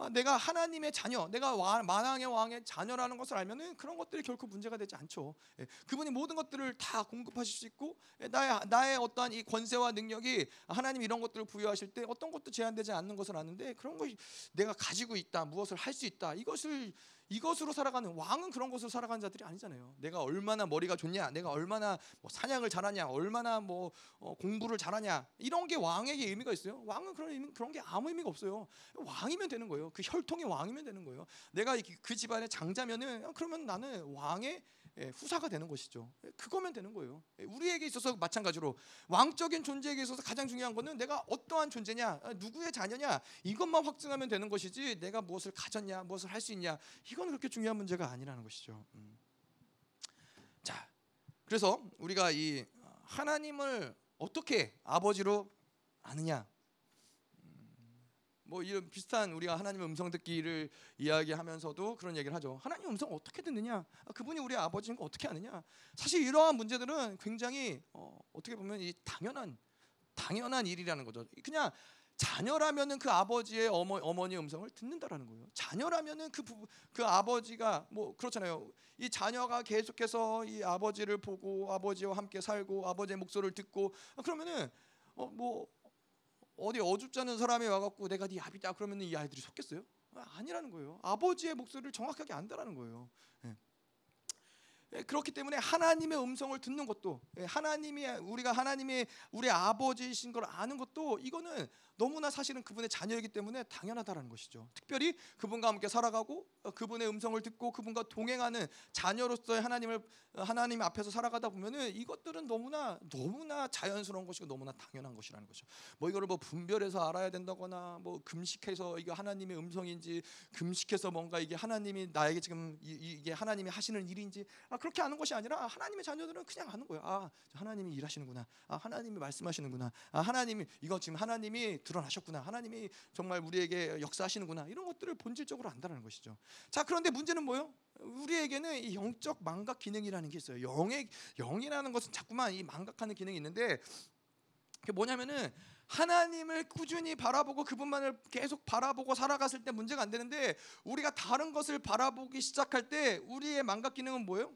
아, 내가 하나님의 자녀, 내가 만왕의 왕의 자녀라는 것을 알면은 그런 것들이 결코 문제가 되지 않죠. 예, 그분이 모든 것들을 다 공급하실 수 있고 예, 나의 나의 어떠한 이 권세와 능력이 하나님 이런 것들을 부여하실 때 어떤 것도 제한되지 않는 것을 아는데 그런 것이 내가 가지고 있다, 무엇을 할 수 있다 이것을 이것으로 살아가는 왕은 그런 것으로 살아가는 자들이 아니잖아요. 내가 얼마나 머리가 좋냐, 내가 얼마나 뭐 사냥을 잘하냐, 얼마나 뭐 어, 공부를 잘하냐 이런 게 왕에게 의미가 있어요. 왕은 그런 그런 게 아무 의미가 없어요. 왕이면 되는 거예요. 그 혈통의 왕이면 되는 거예요. 내가 그 집안의 장자면은 그러면 나는 왕의 예, 후사가 되는 것이죠. 예, 그거면 되는 거예요. 예, 우리에게 있어서 마찬가지로 왕적인 존재에게 있어서 가장 중요한 거는 내가 어떠한 존재냐, 아, 누구의 자녀냐 이것만 확증하면 되는 것이지 내가 무엇을 가졌냐, 무엇을 할 수 있냐 이건 그렇게 중요한 문제가 아니라는 것이죠. 음. 자, 그래서 우리가 이 하나님을 어떻게 아버지로 아느냐 뭐 이런 비슷한 우리가 하나님의 음성 듣기를 이야기하면서도 그런 얘기를 하죠. 하나님 음성 어떻게 듣느냐? 아, 그분이 우리 아버지인 거 어떻게 아느냐? 사실 이러한 문제들은 굉장히 어, 어떻게 보면 이 당연한 당연한 일이라는 거죠. 그냥 자녀라면은 그 아버지의 어머 어머니 음성을 듣는다라는 거예요. 자녀라면은 그 부, 그 아버지가 뭐 그렇잖아요. 이 자녀가 계속해서 이 아버지를 보고 아버지와 함께 살고 아버지의 목소리를 듣고 그러면은 어 뭐 어디 어줍지 않은 사람이 와갖고 내가 네 아비다 그러면 이 아이들이 속겠어요? 아니라는 거예요. 아버지의 목소리를 정확하게 안다라는 거예요. 예. 예, 그렇기 때문에 하나님의 음성을 듣는 것도 예, 하나님이 우리가 하나님의 우리 아버지이신 걸 아는 것도 이거는 너무나 사실은 그분의 자녀이기 때문에 당연하다라는 것이죠. 특별히 그분과 함께 살아가고 어, 그분의 음성을 듣고 그분과 동행하는 자녀로서의 하나님을 어, 하나님 앞에서 살아가다 보면은 이것들은 너무나 너무나 자연스러운 것이고 너무나 당연한 것이라는 거죠. 뭐 이거를 뭐 분별해서 알아야 된다거나 뭐 금식해서 이게 하나님의 음성인지 금식해서 뭔가 이게 하나님이 나에게 지금 이, 게 하나님이 하시는 일인지 아 그렇게 아는 것이 아니라 하나님의 자녀들은 그냥 아는 거예요. 아 하나님이 일하시는구나. 아 하나님이 말씀하시는구나. 아 하나님이 이거 지금 하나님이 드러나셨구나. 하나님이 정말 우리에게 역사하시는구나. 이런 것들을 본질적으로 안다는 것이죠. 자, 그런데 문제는 뭐요? 우리에게는 이 영적 망각 기능이라는 게 있어요. 영의 영이라는 것은 자꾸만 이 망각하는 기능이 있는데 그게 뭐냐면은 하나님을 꾸준히 바라보고 그분만을 계속 바라보고 살아갔을 때 문제가 안 되는데 우리가 다른 것을 바라보기 시작할 때 우리의 망각 기능은 뭐예요?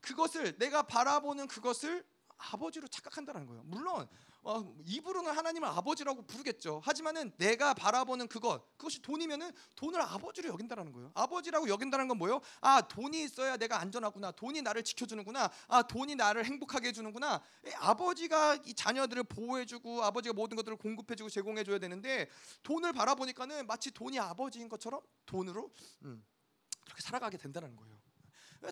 그것을 내가 바라보는 그것을 아버지로 착각한다는 거예요. 물론 어, 입으로는 하나님을 아버지라고 부르겠죠. 하지만은 내가 바라보는 그것 그것이 돈이면은 돈을 아버지로 여긴다라는 거예요. 아버지라고 여긴다는 건 뭐예요? 아 돈이 있어야 내가 안전하구나. 돈이 나를 지켜주는구나. 아 돈이 나를 행복하게 해주는구나. 아버지가 이 자녀들을 보호해주고 아버지가 모든 것들을 공급해주고 제공해줘야 되는데 돈을 바라보니까는 마치 돈이 아버지인 것처럼 돈으로 음, 그렇게 살아가게 된다는 거예요.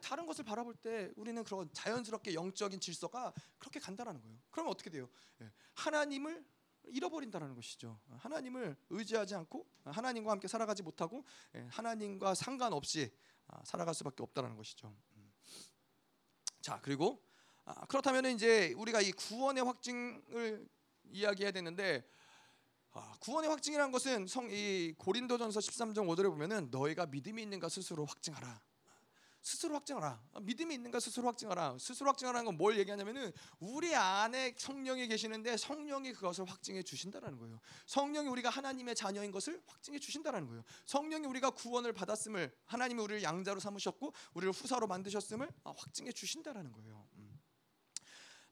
다른 것을 바라볼 때 우리는 그런 자연스럽게 영적인 질서가 그렇게 간다라는 거예요. 그러면 어떻게 돼요? 예, 하나님을 잃어버린다는 것이죠. 하나님을 의지하지 않고 하나님과 함께 살아가지 못하고 예, 하나님과 상관없이 아, 살아갈 수밖에 없다는 것이죠. 음. 자 그리고 아, 그렇다면 이제 우리가 이 구원의 확증을 이야기해야 되는데 아, 구원의 확증이라는 것은 성 이 고린도전서 13장 5절에 보면은 너희가 믿음이 있는가 스스로 확증하라. 스스로 확증하라. 믿음이 있는가 스스로 확증하라. 스스로 확증하라는 건 뭘 얘기하냐면은 우리 안에 성령이 계시는데 성령이 그것을 확증해 주신다라는 거예요. 성령이 우리가 하나님의 자녀인 것을 확증해 주신다라는 거예요. 성령이 우리가 구원을 받았음을 하나님이 우리를 양자로 삼으셨고 우리를 후사로 만드셨음을 확증해 주신다라는 거예요. 음.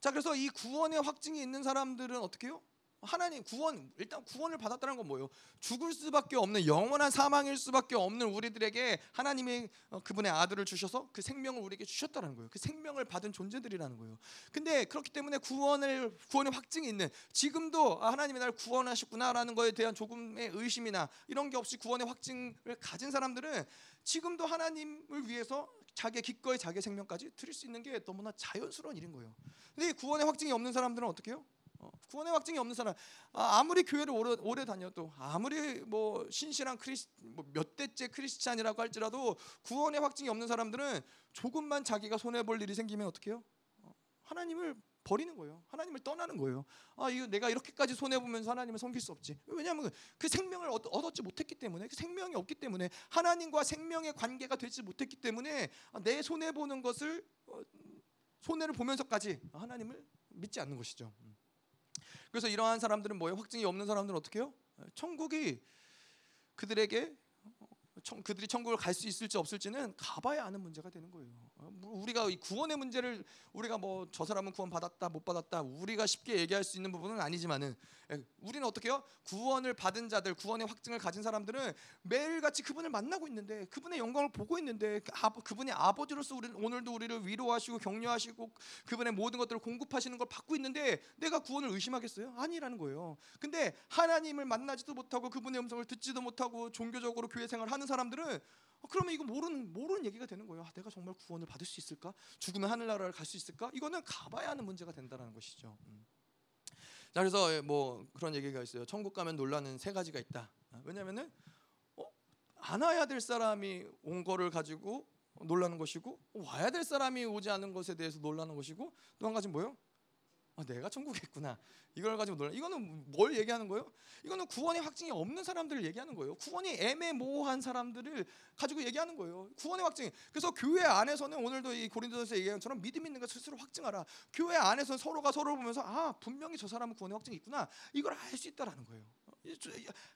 자, 그래서 이 구원의 확증이 있는 사람들은 어떻게 해요? 하나님 구원 일단 구원을 받았다는 건 뭐예요? 죽을 수밖에 없는 영원한 사망일 수밖에 없는 우리들에게 하나님이 어, 그분의 아들을 주셔서 그 생명을 우리에게 주셨다는 거예요. 그 생명을 받은 존재들이라는 거예요. 근데 그렇기 때문에 구원을 구원의 확증이 있는 지금도 아, 하나님이 나를 구원하셨구나라는 거에 대한 조금의 의심이나 이런 게 없이 구원의 확증을 가진 사람들은 지금도 하나님을 위해서 자기의 기꺼이 자기의 생명까지 드릴 수 있는 게 너무나 자연스러운 일인 거예요. 근데 구원의 확증이 없는 사람들은 어떻게 해요? 어, 구원의 확증이 없는 사람 아무리 교회를 오래, 오래 다녀도 아무리 뭐 신실한 크리스 뭐몇 대째 크리스찬이라고 할지라도 구원의 확증이 없는 사람들은 조금만 자기가 손해 볼 일이 생기면 어떻게 해요? 어, 하나님을 버리는 거예요. 하나님을 떠나는 거예요. 아, 이거 내가 이렇게까지 손해 보면서 하나님을 섬길 수 없지. 왜냐하면 그 생명을 얻었지 못했기 때문에 그 생명이 없기 때문에 하나님과 생명의 관계가 되지 못했기 때문에 내 손해 보는 것을 어, 손해를 보면서까지 하나님을 믿지 않는 것이죠. 음. 그래서 이러한 사람들은 뭐예요? 확증이 없는 사람들은 어떻게 해요? 천국이 그들에게 청, 그들이 천국을 갈 수 있을지 없을지는 가봐야 아는 문제가 되는 거예요. 어, 뭐 우리가 이 구원의 문제를 우리가 뭐 저 사람은 구원 받았다 못 받았다 우리가 쉽게 얘기할 수 있는 부분은 아니지만은 예, 우리는 어떻게요? 구원을 받은 자들, 구원의 확증을 가진 사람들은 매일같이 그분을 만나고 있는데 그분의 영광을 보고 있는데 그 아, 그분의 아버지로서 우리 오늘도 우리를 위로하시고 격려하시고 그분의 모든 것들을 공급하시는 걸 받고 있는데 내가 구원을 의심하겠어요? 아니라는 거예요. 근데 하나님을 만나지도 못하고 그분의 음성을 듣지도 못하고 종교적으로 교회 생활을 하는 사람들은 어, 그러면 이거 모르는 모르는 얘기가 되는 거예요. 아, 내가 정말 구원을 받을 수 있을까? 죽으면 하늘나라를 갈 수 있을까? 이거는 가봐야 하는 문제가 된다는 것이죠. 음. 자 그래서 뭐 그런 얘기가 있어요. 천국 가면 놀라는 세 가지가 있다. 아, 왜냐하면은 어? 안 와야 될 사람이 온 거를 가지고 놀라는 것이고 와야 될 사람이 오지 않은 것에 대해서 놀라는 것이고 또 한 가지 뭐요? 아, 내가 천국에 있구나. 이걸 가지고 놀라. 이거는 뭘 얘기하는 거예요? 이거는 구원의 확증이 없는 사람들을 얘기하는 거예요. 구원이 애매모호한 사람들을 가지고 얘기하는 거예요. 구원의 확증. 그래서 교회 안에서는 오늘도 이 고린도전서 얘기한 것처럼 믿음 있는 것 스스로 확증하라. 교회 안에서 서로가 서로를 보면서 아 분명히 저 사람은 구원의 확증이 있구나. 이걸 알 수 있다라는 거예요.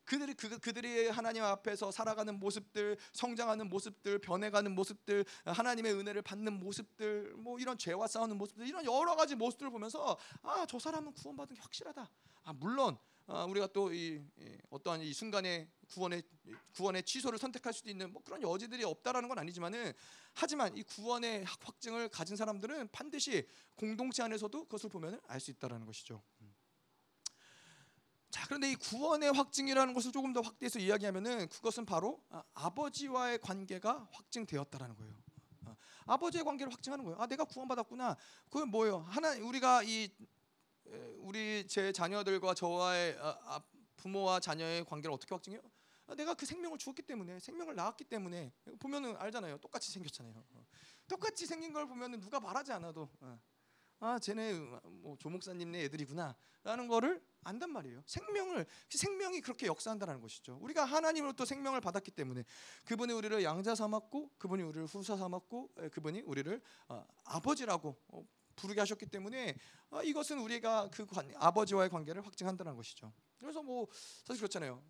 그들이 그, 그들이 하나님 앞에서 살아가는 모습들, 성장하는 모습들, 변해가는 모습들, 하나님의 은혜를 받는 모습들, 뭐 이런 죄와 싸우는 모습들, 이런 여러 가지 모습들을 보면서 아 저 사람은 구원받은 게 확실하다. 아 물론 아, 우리가 또이 어떠한 이 순간에 구원의 구원의 취소를 선택할 수도 있는 뭐 그런 여지들이 없다라는 건 아니지만은 하지만 이 구원의 확증을 가진 사람들은 반드시 공동체 안에서도 그것을 보면 알 수 있다라는 것이죠. 자, 그런데 이 구원의 확증이라는 것을 조금 더 확대해서 이야기하면은 그것은 바로 아, 아버지와의 관계가 확증되었다라는 거예요. 아, 아버지의 관계를 확증하는 거예요. 아, 내가 구원받았구나. 그건 뭐예요? 하나 우리가 이 우리 제 자녀들과 저와의 아, 부모와 자녀의 관계를 어떻게 확증해요? 내가 그 생명을 주었기 때문에 생명을 낳았기 때문에 보면은 알잖아요. 똑같이 생겼잖아요. 어. 똑같이 생긴 걸 보면은 누가 말하지 않아도 어. 아 쟤네 뭐 조목사님네 애들이구나라는 거를 안단 말이에요. 생명을 생명이 그렇게 역사한다는 것이죠. 우리가 하나님으로부터 생명을 받았기 때문에 그분이 우리를 양자 삼았고 그분이 우리를 후사 삼았고 그분이 우리를 어, 아버지라고 어, 부르게 하셨기 때문에 어, 이것은 우리가 그 관, 아버지와의 관계를 확증한다는 것이죠. 그래서 뭐 사실 그렇잖아요.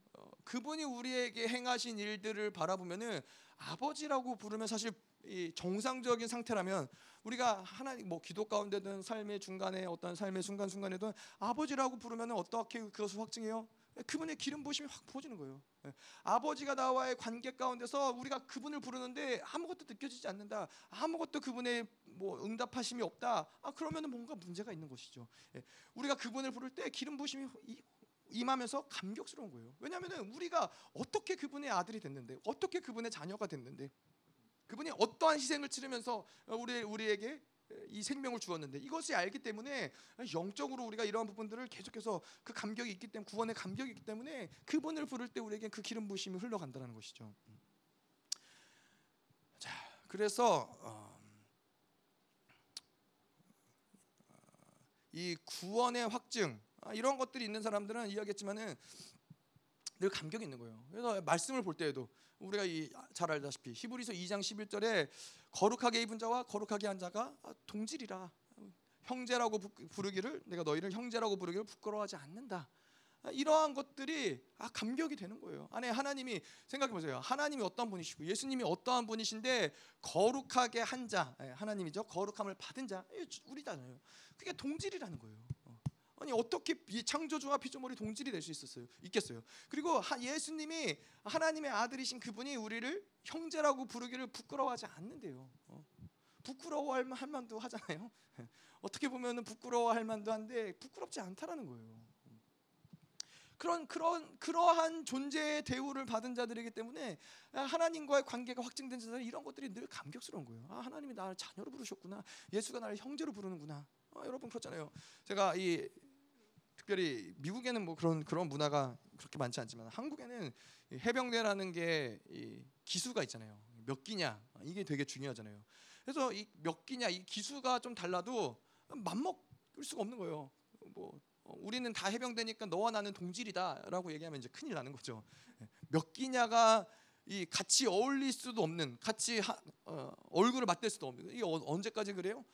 그분이 우리에게 행하신 일들을 바라보면은 아버지라고 부르면 사실 이 정상적인 상태라면 우리가 하나님 뭐 기도 가운데든 삶의 중간에 어떤 삶의 순간 순간에든 아버지라고 부르면 어떻게 그것을 확증해요? 그분의 기름 부심이 확 부어지는 거예요. 예. 아버지가 나와의 관계 가운데서 우리가 그분을 부르는데 아무것도 느껴지지 않는다. 아무것도 그분의 뭐 응답하심이 없다. 아 그러면은 뭔가 문제가 있는 것이죠. 예. 우리가 그분을 부를 때 기름 부심이 임하면서 감격스러운 거예요. 왜냐하면 우리가 어떻게 그분의 아들이 됐는데, 어떻게 그분의 자녀가 됐는데, 그분이 어떠한 희생을 치르면서 우리 우리에게 이 생명을 주었는데 이것이 알기 때문에 영적으로 우리가 이러한 부분들을 계속해서 그 감격이 있기 때문에 구원의 감격이 있기 때문에 그분을 부를 때 우리에게 그 기름 부심이 흘러간다는 것이죠. 자, 그래서 어, 이 구원의 확증 아, 이런 것들이 있는 사람들은 이야기했지만은 늘 감격이 있는 거예요. 그래서 말씀을 볼 때에도 우리가 잘 알다시피 히브리서 2장 11절에 거룩하게 입은 자와 거룩하게 한 자가 동질이라 형제라고 부르기를 내가 너희를 형제라고 부르기를 부끄러워하지 않는다. 이러한 것들이 아 감격이 되는 거예요. 안에 하나님이 생각해 보세요. 하나님이 어떤 분이시고 예수님이 어떠한 분이신데 거룩하게 한 자, 예, 하나님이죠. 거룩함을 받은 자, 우리잖아요. 그게 동질이라는 거예요. 아니 어떻게 창조주와 피조물이 동질이 될 수 있었어요? 있겠어요. 그리고 예수님이 하나님의 아들이신 그분이 우리를 형제라고 부르기를 부끄러워하지 않는데요. 어. 부끄러워할 만도 하잖아요. 어떻게 보면은 부끄러워할 만도 한데 부끄럽지 않다라는 거예요. 그런 그런 그러한 존재의 대우를 받은 자들이기 때문에 하나님과의 관계가 확증된 자들 이런 것들이 늘 감격스러운 거예요. 아 하나님이 나를 자녀로 부르셨구나. 예수가 나를 형제로 부르는구나. 아, 여러분 그렇잖아요. 제가 이 특별히 미국에는 뭐 그런 그런 문화가 그렇게 많지 않지만 한국에는 해병대라는 게 기수가 있잖아요. 몇 기냐 이게 되게 중요하잖아요. 그래서 이 몇 기냐 이 기수가 좀 달라도 맘먹을 수가 없는 거예요. 뭐 어, 우리는 다 해병대니까 너와 나는 동질이다라고 얘기하면 이제 큰일 나는 거죠. 예, 몇 기냐가 이 같이 어울릴 수도 없는 같이 하, 어, 얼굴을 맞댈 수도 없는 이 어, 언제까지 그래요?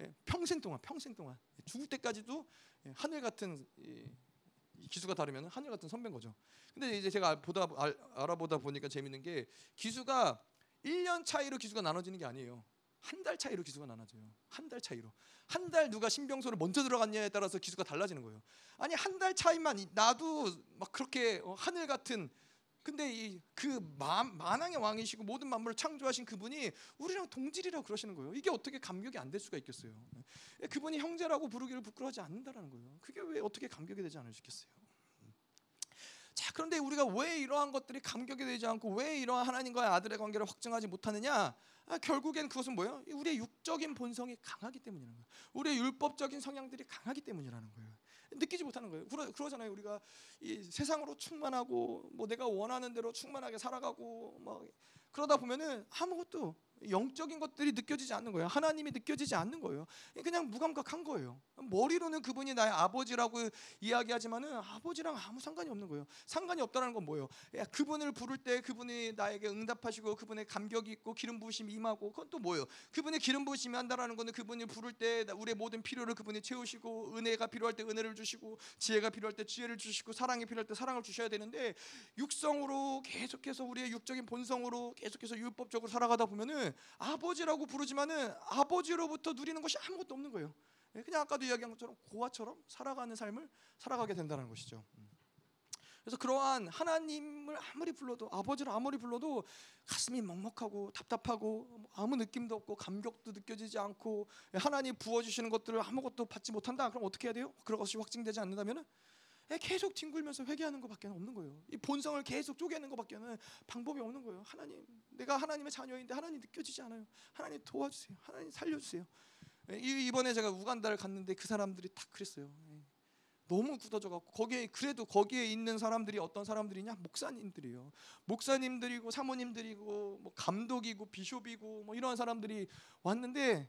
예, 평생 동안 평생 동안 죽을 때까지도 예, 하늘 같은 이 기수가 다르면 하늘 같은 선배인 거죠. 근데 이제 제가 보다 알, 알아보다 보니까 재밌는 게 기수가 1년 차이로 기수가 나눠지는 게 아니에요. 한 달 차이로 기수가 나눠져요. 한 달 차이로. 한 달 누가 신병소를 먼저 들어갔냐에 따라서 기수가 달라지는 거예요. 아니 한 달 차이만 이- 나도 막 그렇게 어, 하늘 같은 근데 이 그 만왕의 왕이시고 모든 만물을 창조하신 그분이 우리랑 동질이라고 그러시는 거예요. 이게 어떻게 감격이 안 될 수가 있겠어요. 예, 그분이 형제라고 부르기를 부끄러워하지 않는다라는 거예요. 그게 왜 어떻게 감격이 되지 않으시겠어요? 자 그런데 우리가 왜 이러한 것들이 감격이 되지 않고 왜 이러한 하나님과의 아들의 관계를 확증하지 못하느냐? 아, 결국엔 그것은 뭐예요? 우리의 육적인 본성이 강하기 때문이라는 거예요. 우리의 율법적인 성향들이 강하기 때문이라는 거예요. 느끼지 못하는 거예요. 그러, 그러잖아요. 우리가 이 세상으로 충만하고 뭐 내가 원하는 대로 충만하게 살아가고 뭐 그러다 보면은 아무것도 영적인 것들이 느껴지지 않는 거예요. 하나님이 느껴지지 않는 거예요. 그냥 무감각한 거예요. 머리로는 그분이 나의 아버지라고 이야기하지만은 아버지랑 아무 상관이 없는 거예요. 상관이 없다는 건 뭐예요? 야, 그분을 부를 때 그분이 나에게 응답하시고 그분의 감격이 있고 기름 부으심이 임하고 그건 또 뭐예요? 그분이 기름 부으심이 한다라는 거는 그분이 부를 때 우리의 모든 필요를 그분이 채우시고 은혜가 필요할 때 은혜를 주시고 지혜가 필요할 때 지혜를 주시고 사랑이 필요할 때 사랑을 주셔야 되는데 육성으로 계속해서 우리의 육적인 본성으로 계속해서 율법적으로 살아가다 보면은 아버지라고 부르지만은 아버지로부터 누리는 것이 아무것도 없는 거예요. 예, 그냥 아까도 이야기한 것처럼 고아처럼 살아가는 삶을 살아가게 된다는 것이죠. 음. 그래서 그러한 하나님을 아무리 불러도 아버지를 아무리 불러도 가슴이 먹먹하고 답답하고 뭐 아무 느낌도 없고 감격도 느껴지지 않고 하나님 부어 주시는 것들을 아무것도 받지 못한다. 그럼 어떻게 해야 돼요? 그런 것이 확증되지 않는다면은 예, 계속 뒹굴면서 회개하는 것밖에 없는 거예요. 이 본성을 계속 쪼개는 것밖에는 방법이 없는 거예요. 하나님, 내가 하나님의 자녀인데 하나님 느껴지지 않아요. 하나님 도와주세요. 하나님 살려주세요. 예, 이- 이번에 제가 우간다를 갔는데 그 사람들이 다 그랬어요. 예. 너무 굳어져 갖고 거기에 그래도 거기에 있는 사람들이 어떤 사람들이냐 목사님들이요 목사님들이고 사모님들이고 뭐 감독이고 비숍이고 뭐 이런 사람들이 왔는데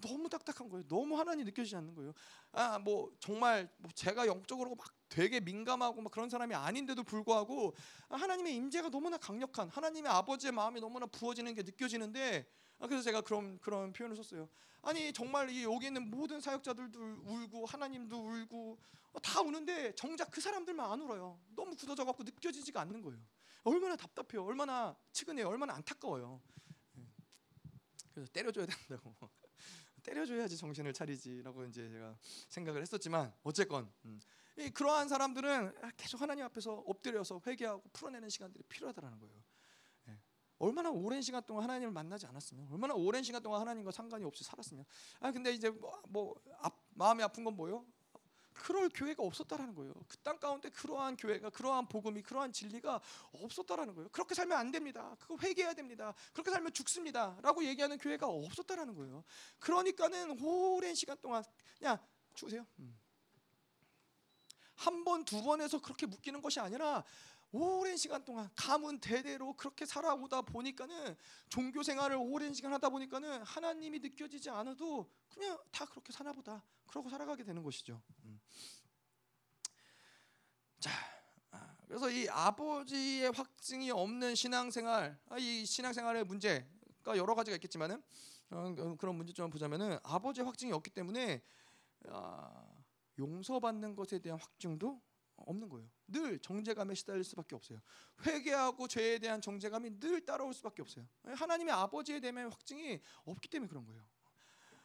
너무 딱딱한 거예요 너무 하나님 느껴지지 않는 거예요 아 뭐 정말 뭐 제가 영적으로 막 되게 민감하고 막 그런 사람이 아닌데도 불구하고 하나님의 임재가 너무나 강력한 하나님의 아버지의 마음이 너무나 부어지는 게 느껴지는데 아, 그래서 제가 그런 그런 표현을 썼어요. 아니 정말 이 여기 있는 모든 사역자들도 울고 하나님도 울고 어, 다 우는데 정작 그 사람들만 안 울어요. 너무 굳어져 갖고 느껴지지가 않는 거예요. 얼마나 답답해요. 얼마나 측은해요. 얼마나 안타까워요. 예. 그래서 때려줘야 된다고. 때려줘야지 정신을 차리지라고 이제 제가 생각을 했었지만 어쨌건 음. 이 그러한 사람들은 계속 하나님 앞에서 엎드려서 회개하고 풀어내는 시간들이 필요하다라는 거예요. 예. 얼마나 오랜 시간 동안 하나님을 만나지 않았으면, 얼마나 오랜 시간 동안 하나님과 상관이 없이 살았으면. 아 근데 이제 뭐, 뭐 앞, 마음이 아픈 건 뭐요? 그럴 교회가 없었다라는 거예요. 그 땅 가운데 그러한 교회가, 그러한 복음이, 그러한 진리가 없었다라는 거예요. 그렇게 살면 안 됩니다. 그거 회개해야 됩니다. 그렇게 살면 죽습니다.라고 얘기하는 교회가 없었다라는 거예요. 그러니까는 오랜 시간 동안 야 죽으세요. 음. 한 번, 두 번에서 그렇게 묶이는 것이 아니라 오랜 시간 동안 가문 대대로 그렇게 살아오다 보니까는 종교 생활을 오랜 시간 하다 보니까는 하나님이 느껴지지 않아도 그냥 다 그렇게 사나 보다. 그러고 살아가게 되는 것이죠. 음. 자, 아, 그래서 이 아버지의 확증이 없는 신앙생활, 아, 이 신앙생활의 문제가 여러 가지가 있겠지만은 어, 그런 문제점을 보자면은 아버지의 확증이 없기 때문에 아, 용서받는 것에 대한 확증도 없는 거예요. 늘 정죄감에 시달릴 수밖에 없어요. 회개하고 죄에 대한 정죄감이 늘 따라올 수밖에 없어요. 하나님의 아버지에 대한 확증이 없기 때문에 그런 거예요.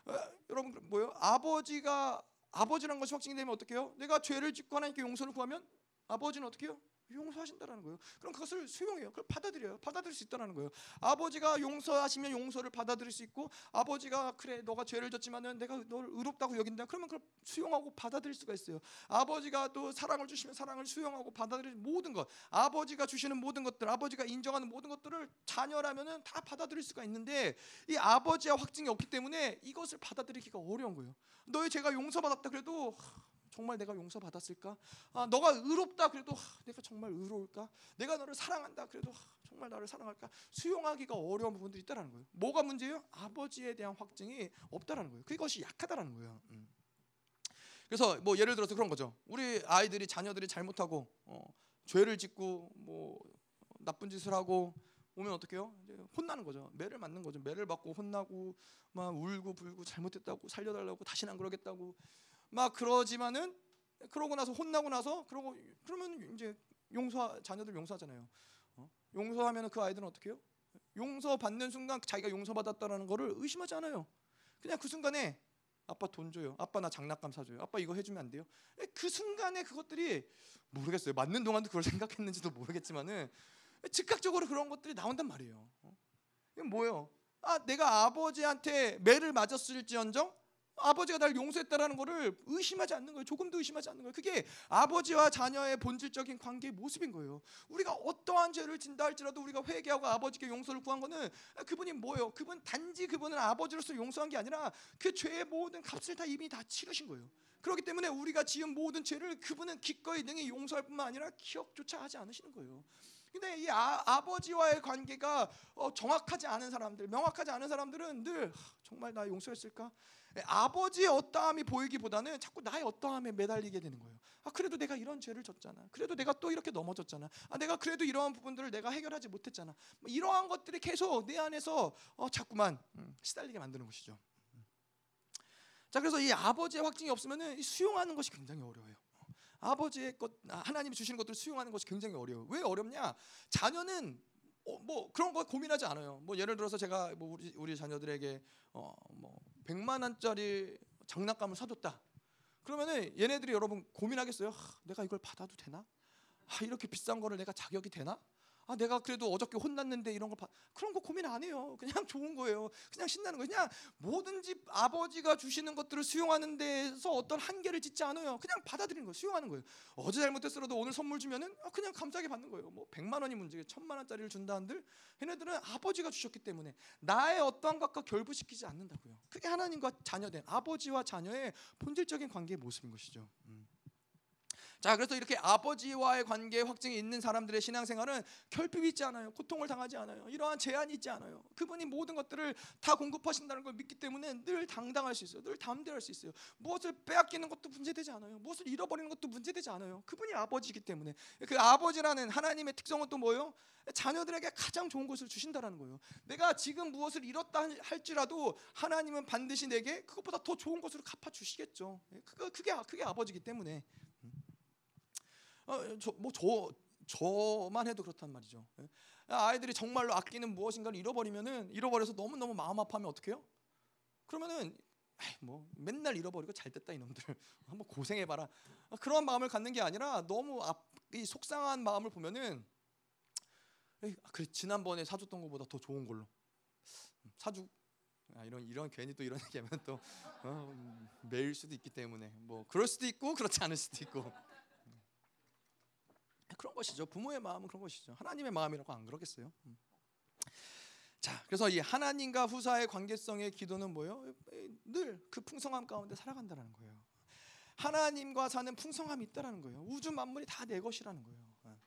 어, 여러분 뭐요? 아버지가 아버지란 것이 확증이 되면 어떻게 해요? 내가 죄를 짓고 하나님께 용서를 구하면 아버지는 어떻게 해요? 용서하신다라는 거예요. 그럼 그것을 수용해요. 그걸 받아들여요. 받아들일 수 있다라는 거예요. 아버지가 용서하시면 용서를 받아들일 수 있고 아버지가 그래 너가 죄를 졌지만은 내가 널 의롭다고 여긴다. 그러면 그걸 수용하고 받아들일 수가 있어요. 아버지가 또 사랑을 주시면 사랑을 수용하고 받아들일 모든 것. 아버지가 주시는 모든 것들, 아버지가 인정하는 모든 것들을 자녀라면은 다 받아들일 수가 있는데 이 아버지와 확증이 없기 때문에 이것을 받아들이기가 어려운 거예요. 너의 죄가 용서받았다 그래도 정말 내가 용서받았을까? 아, 너가 의롭다 그래도 하, 내가 정말 의로울까? 내가 너를 사랑한다 그래도 하, 정말 나를 사랑할까? 수용하기가 어려운 부분들이 있다라는 거예요. 뭐가 문제예요? 아버지에 대한 확증이 없다라는 거예요. 그것이 약하다라는 거예요. 음. 그래서 뭐 예를 들어서 그런 거죠. 우리 아이들이 자녀들이 잘못하고 어, 죄를 짓고 뭐 나쁜 짓을 하고 오면 어떡해요? 이제 혼나는 거죠. 매를 맞는 거죠. 매를 받고 혼나고 막 울고 불고 잘못했다고 살려달라고 다시는 안 그러겠다고 막 그러지만은 그러고 나서 혼나고 나서 그러고 그러면 이제 용서 자녀들 용서하잖아요. 어? 용서하면 그 아이들은 어떻게 해요? 용서 받는 순간 자기가 용서받았다라는 거를 의심하지 않아요. 그냥 그 순간에 아빠 돈 줘요. 아빠 나 장난감 사줘요. 아빠 이거 해주면 안 돼요? 그 순간에 그것들이 모르겠어요. 맞는 동안도 그걸 생각했는지도 모르겠지만은 즉각적으로 그런 것들이 나온단 말이에요. 어? 이건 뭐예요? 아 내가 아버지한테 매를 맞았을지언정 아버지가 날 용서했다라는 것을 의심하지 않는 거예요. 조금도 의심하지 않는 거예요. 그게 아버지와 자녀의 본질적인 관계의 모습인 거예요. 우리가 어떠한 죄를 진다 할지라도 우리가 회개하고 아버지께 용서를 구한 거는 그분이 뭐예요? 그분 단지 그분은 아버지로서 용서한 게 아니라 그 죄의 모든 값을 다 이미 다 치르신 거예요. 그렇기 때문에 우리가 지은 모든 죄를 그분은 기꺼이 능히 용서할 뿐만 아니라 기억조차 하지 않으시는 거예요. 근데 이 아, 버지와의 관계가 어, 정확하지 않은 사람들, 명확하지 않은 사람들은 늘 정말 나 용서했을까? 아버지의 어떠함이 보이기보다는 자꾸 나의 어떠함에 매달리게 되는 거예요. 아 그래도 내가 이런 죄를 졌잖아. 그래도 내가 또 이렇게 넘어졌잖아. 아 내가 그래도 이러한 부분들을 내가 해결하지 못했잖아. 뭐 이러한 것들이 계속 내 안에서 어, 자꾸만 음, 시달리게 만드는 것이죠. 자 그래서 이 아버지의 확증이 없으면 수용하는 것이 굉장히 어려워요. 아버지의 것 하나님이 주시는 것들을 수용하는 것이 굉장히 어려워요. 왜 어렵냐? 자녀는 어, 뭐 그런 거 고민하지 않아요. 뭐 예를 들어서 제가 뭐 우리 우리 자녀들에게 어 뭐 100만 원짜리 장난감을 사줬다. 그러면은 얘네들이 여러분 고민하겠어요. 하, 내가 이걸 받아도 되나? 아, 이렇게 비싼 거를 내가 자격이 되나? 아 내가 그래도 어저께 혼났는데 이런 거 봐. 그런 거 고민 안 해요. 그냥 좋은 거예요. 그냥 신나는 거예요. 그냥 뭐든지 아버지가 주시는 것들을 수용하는 데서 어떤 한계를 짓지 않아요. 그냥 받아들이는 거예요. 수용하는 거예요. 어제 잘못했어도 오늘 선물 주면은 아, 그냥 감사하게 받는 거예요. 뭐 100만 원이 문제게 천만 원짜리를 준다 한들 얘네들은 아버지가 주셨기 때문에 나의 어떠한 것과 결부시키지 않는다고요. 그게 하나님과 자녀된 아버지와 자녀의 본질적인 관계의 모습인 것이죠. 음. 자, 그래서 이렇게 아버지와의 관계 확증이 있는 사람들의 신앙생활은 결핍이 있지 않아요. 고통을 당하지 않아요. 이러한 제한이 있지 않아요. 그분이 모든 것들을 다 공급하신다는 걸 믿기 때문에 늘 당당할 수 있어요. 늘 담대할 수 있어요. 무엇을 빼앗기는 것도 문제되지 않아요. 무엇을 잃어버리는 것도 문제되지 않아요. 그분이 아버지이기 때문에 그 아버지라는 하나님의 특성은 또 뭐예요? 자녀들에게 가장 좋은 것을 주신다라는 거예요. 내가 지금 무엇을 잃었다 할지라도 하나님은 반드시 내게 그것보다 더 좋은 것으로 갚아 주시겠죠. 그거 그게 그게 아버지기 때문에. 어, 저뭐저 저만 해도 그렇단 말이죠. 예? 아이들이 정말로 아끼는 무엇인가를 잃어버리면은 잃어버려서 너무 너무 마음 아파하면 어떡해요? 그러면은 뭐 맨날 잃어버리고 잘 됐다 이놈들 한번 고생해봐라 그런 마음을 갖는 게 아니라 너무 앞, 이 속상한 마음을 보면은 에이, 그래 지난번에 사줬던 것보다 더 좋은 걸로 사주 아, 이런 이런 괜히 또 이런 얘기하면 또 어, 매일 수도 있기 때문에 뭐 그럴 수도 있고 그렇지 않을 수도 있고 그런 것이죠. 부모의 마음은 그런 것이죠. 하나님의 마음이라고 안 그러겠어요? 음. 자, 그래서 이 하나님과 후사의 관계성의 기도는 뭐예요? 늘 그 풍성함 가운데 살아간다는 거예요. 하나님과 사는 풍성함이 있다라는 거예요. 우주 만물이 다 내 것이라는 거예요. 예.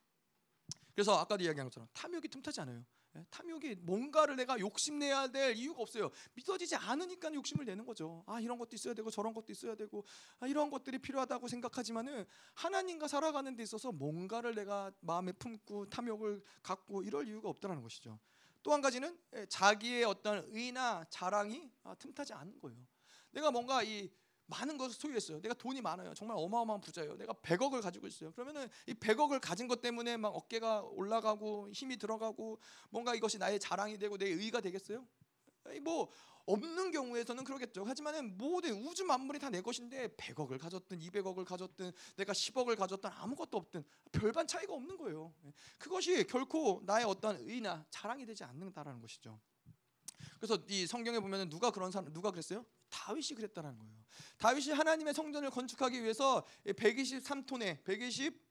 그래서 아까도 이야기한 것처럼 탐욕이 틈타지 않아요. 예, 탐욕이 뭔가를 내가 욕심내야 될 이유가 없어요. 믿어지지 않으니까 욕심을 내는 거죠. 아 이런 것도 있어야 되고 저런 것도 있어야 되고 아, 이런 것들이 필요하다고 생각하지만은 하나님과 살아가는 데 있어서 뭔가를 내가 마음에 품고 탐욕을 갖고 이럴 이유가 없다는 것이죠. 또 한 가지는 예, 자기의 어떤 의나 자랑이 아, 틈타지 않은 거예요. 내가 뭔가 이 많은 것을 소유했어요. 내가 돈이 많아요. 정말 어마어마한 부자예요. 내가 100억을 가지고 있어요. 그러면은 이 100억을 가진 것 때문에 막 어깨가 올라가고 힘이 들어가고 뭔가 이것이 나의 자랑이 되고 내 의가 되겠어요? 뭐 없는 경우에서는 그러겠죠. 하지만은 모든 우주 만물이 다 내 것인데 100억을 가졌든 200억을 가졌든 내가 10억을 가졌든 아무것도 없든 별반 차이가 없는 거예요. 그것이 결코 나의 어떤 의나 자랑이 되지 않는다라는 것이죠. 그래서 이 성경에 보면은 누가 그런 사람 누가 그랬어요? 다윗이 그랬다는 거예요. 다윗이 하나님의 성전을 건축하기 위해서 123톤에 120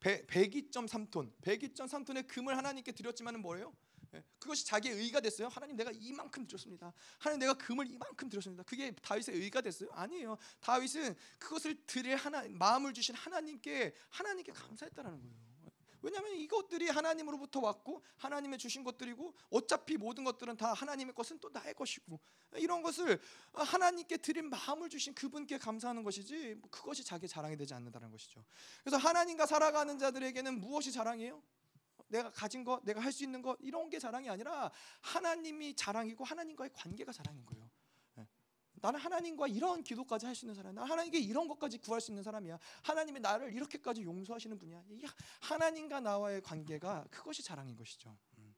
102.3톤 102.3톤의 금을 하나님께 드렸지만은 뭐예요? 예, 그것이 자기의 의가 됐어요. 하나님 내가 이만큼 드렸습니다. 하나님 내가 금을 이만큼 드렸습니다. 그게 다윗의 의가 됐어요? 아니에요. 다윗은 그것을 드릴 하나 마음을 주신 하나님께 하나님께 감사했다라는 거예요. 왜냐하면 이것들이 하나님으로부터 왔고 하나님의 주신 것들이고 어차피 모든 것들은 다 하나님의 것은 또 나의 것이고 이런 것을 하나님께 드린 마음을 주신 그분께 감사하는 것이지 뭐 그것이 자기 자랑이 되지 않는다는 것이죠. 그래서 하나님과 살아가는 자들에게는 무엇이 자랑이에요? 내가 가진 것, 내가 할 수 있는 것 이런 게 자랑이 아니라 하나님이 자랑이고 하나님과의 관계가 자랑인 거예요. 나는 하나님과 이런 기도까지 할 수 있는 사람이야. 나는 하나님께 이런 것까지 구할 수 있는 사람이야. 하나님이 나를 이렇게까지 용서하시는 분이야. 이 하나님과 나와의 관계가 그것이 자랑인 것이죠. 음.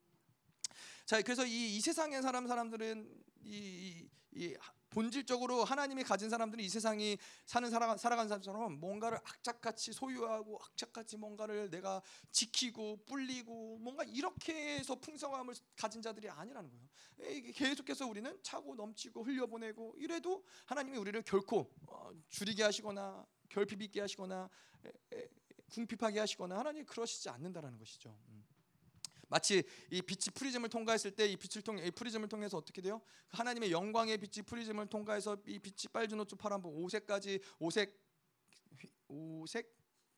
자, 그래서 이, 이 세상의 사람 사람들은 이, 이, 이 본질적으로 하나님이 가진 사람들은 이 세상이 사는 살아가, 살아가는 사람처럼 뭔가를 악착같이 소유하고 악착같이 뭔가를 내가 지키고 뿔리고 뭔가 이렇게 해서 풍성함을 가진 자들이 아니라는 거예요. 계속해서 우리는 차고 넘치고 흘려보내고 이래도 하나님이 우리를 결코 어, 줄이게 하시거나 결핍 있게 하시거나 궁핍하게 하시거나 하나님 그러시지 않는다라는 것이죠. 음. 마치 이 빛이 프리즘을 통과했을 때 이 빛을 통해 이 프리즘을 통해서 어떻게 돼요? 하나님의 영광의 빛이 프리즘을 통과해서 이 빛이 빨주노초파남보 오색까지 오색 오색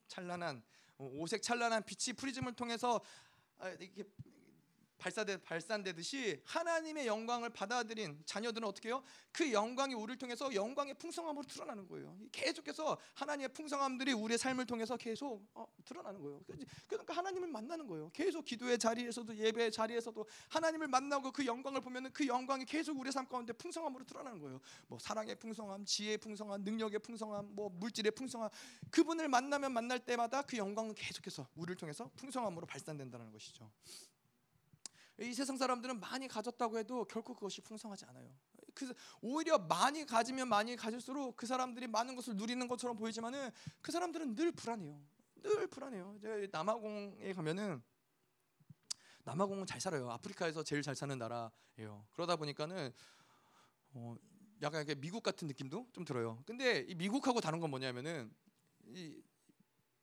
찬란한 오색 찬란한 빛이 프리즘을 통해서 아, 이렇게 발사되, 발산되듯이 하나님의 영광을 받아들인 자녀들은 어떻게 해요? 그 영광이 우리를 통해서 영광의 풍성함으로 드러나는 거예요. 계속해서 하나님의 풍성함들이 우리의 삶을 통해서 계속 어, 드러나는 거예요. 그러니까 하나님을 만나는 거예요. 계속 기도의 자리에서도 예배의 자리에서도 하나님을 만나고 그 영광을 보면 그 영광이 계속 우리의 삶 가운데 풍성함으로 드러나는 거예요. 뭐 사랑의 풍성함, 지혜의 풍성함, 능력의 풍성함, 뭐 물질의 풍성함 그분을 만나면 만날 때마다 그 영광은 계속해서 우리를 통해서 풍성함으로 발산된다는 것이죠. 이 세상 사람들은 많이 가졌다고 해도 결코 그것이 풍성하지 않아요. 그 오히려 많이 가지면 많이 가질수록 그 사람들이 많은 것을 누리는 것처럼 보이지만은 그 사람들은 늘 불안해요. 늘 불안해요. 제가 남아공에 가면은 남아공은 잘 살아요. 아프리카에서 제일 잘 사는 나라예요. 그러다 보니까는 어, 약간 미국 같은 느낌도 좀 들어요. 근데 이 미국하고 다른 건 뭐냐면은 이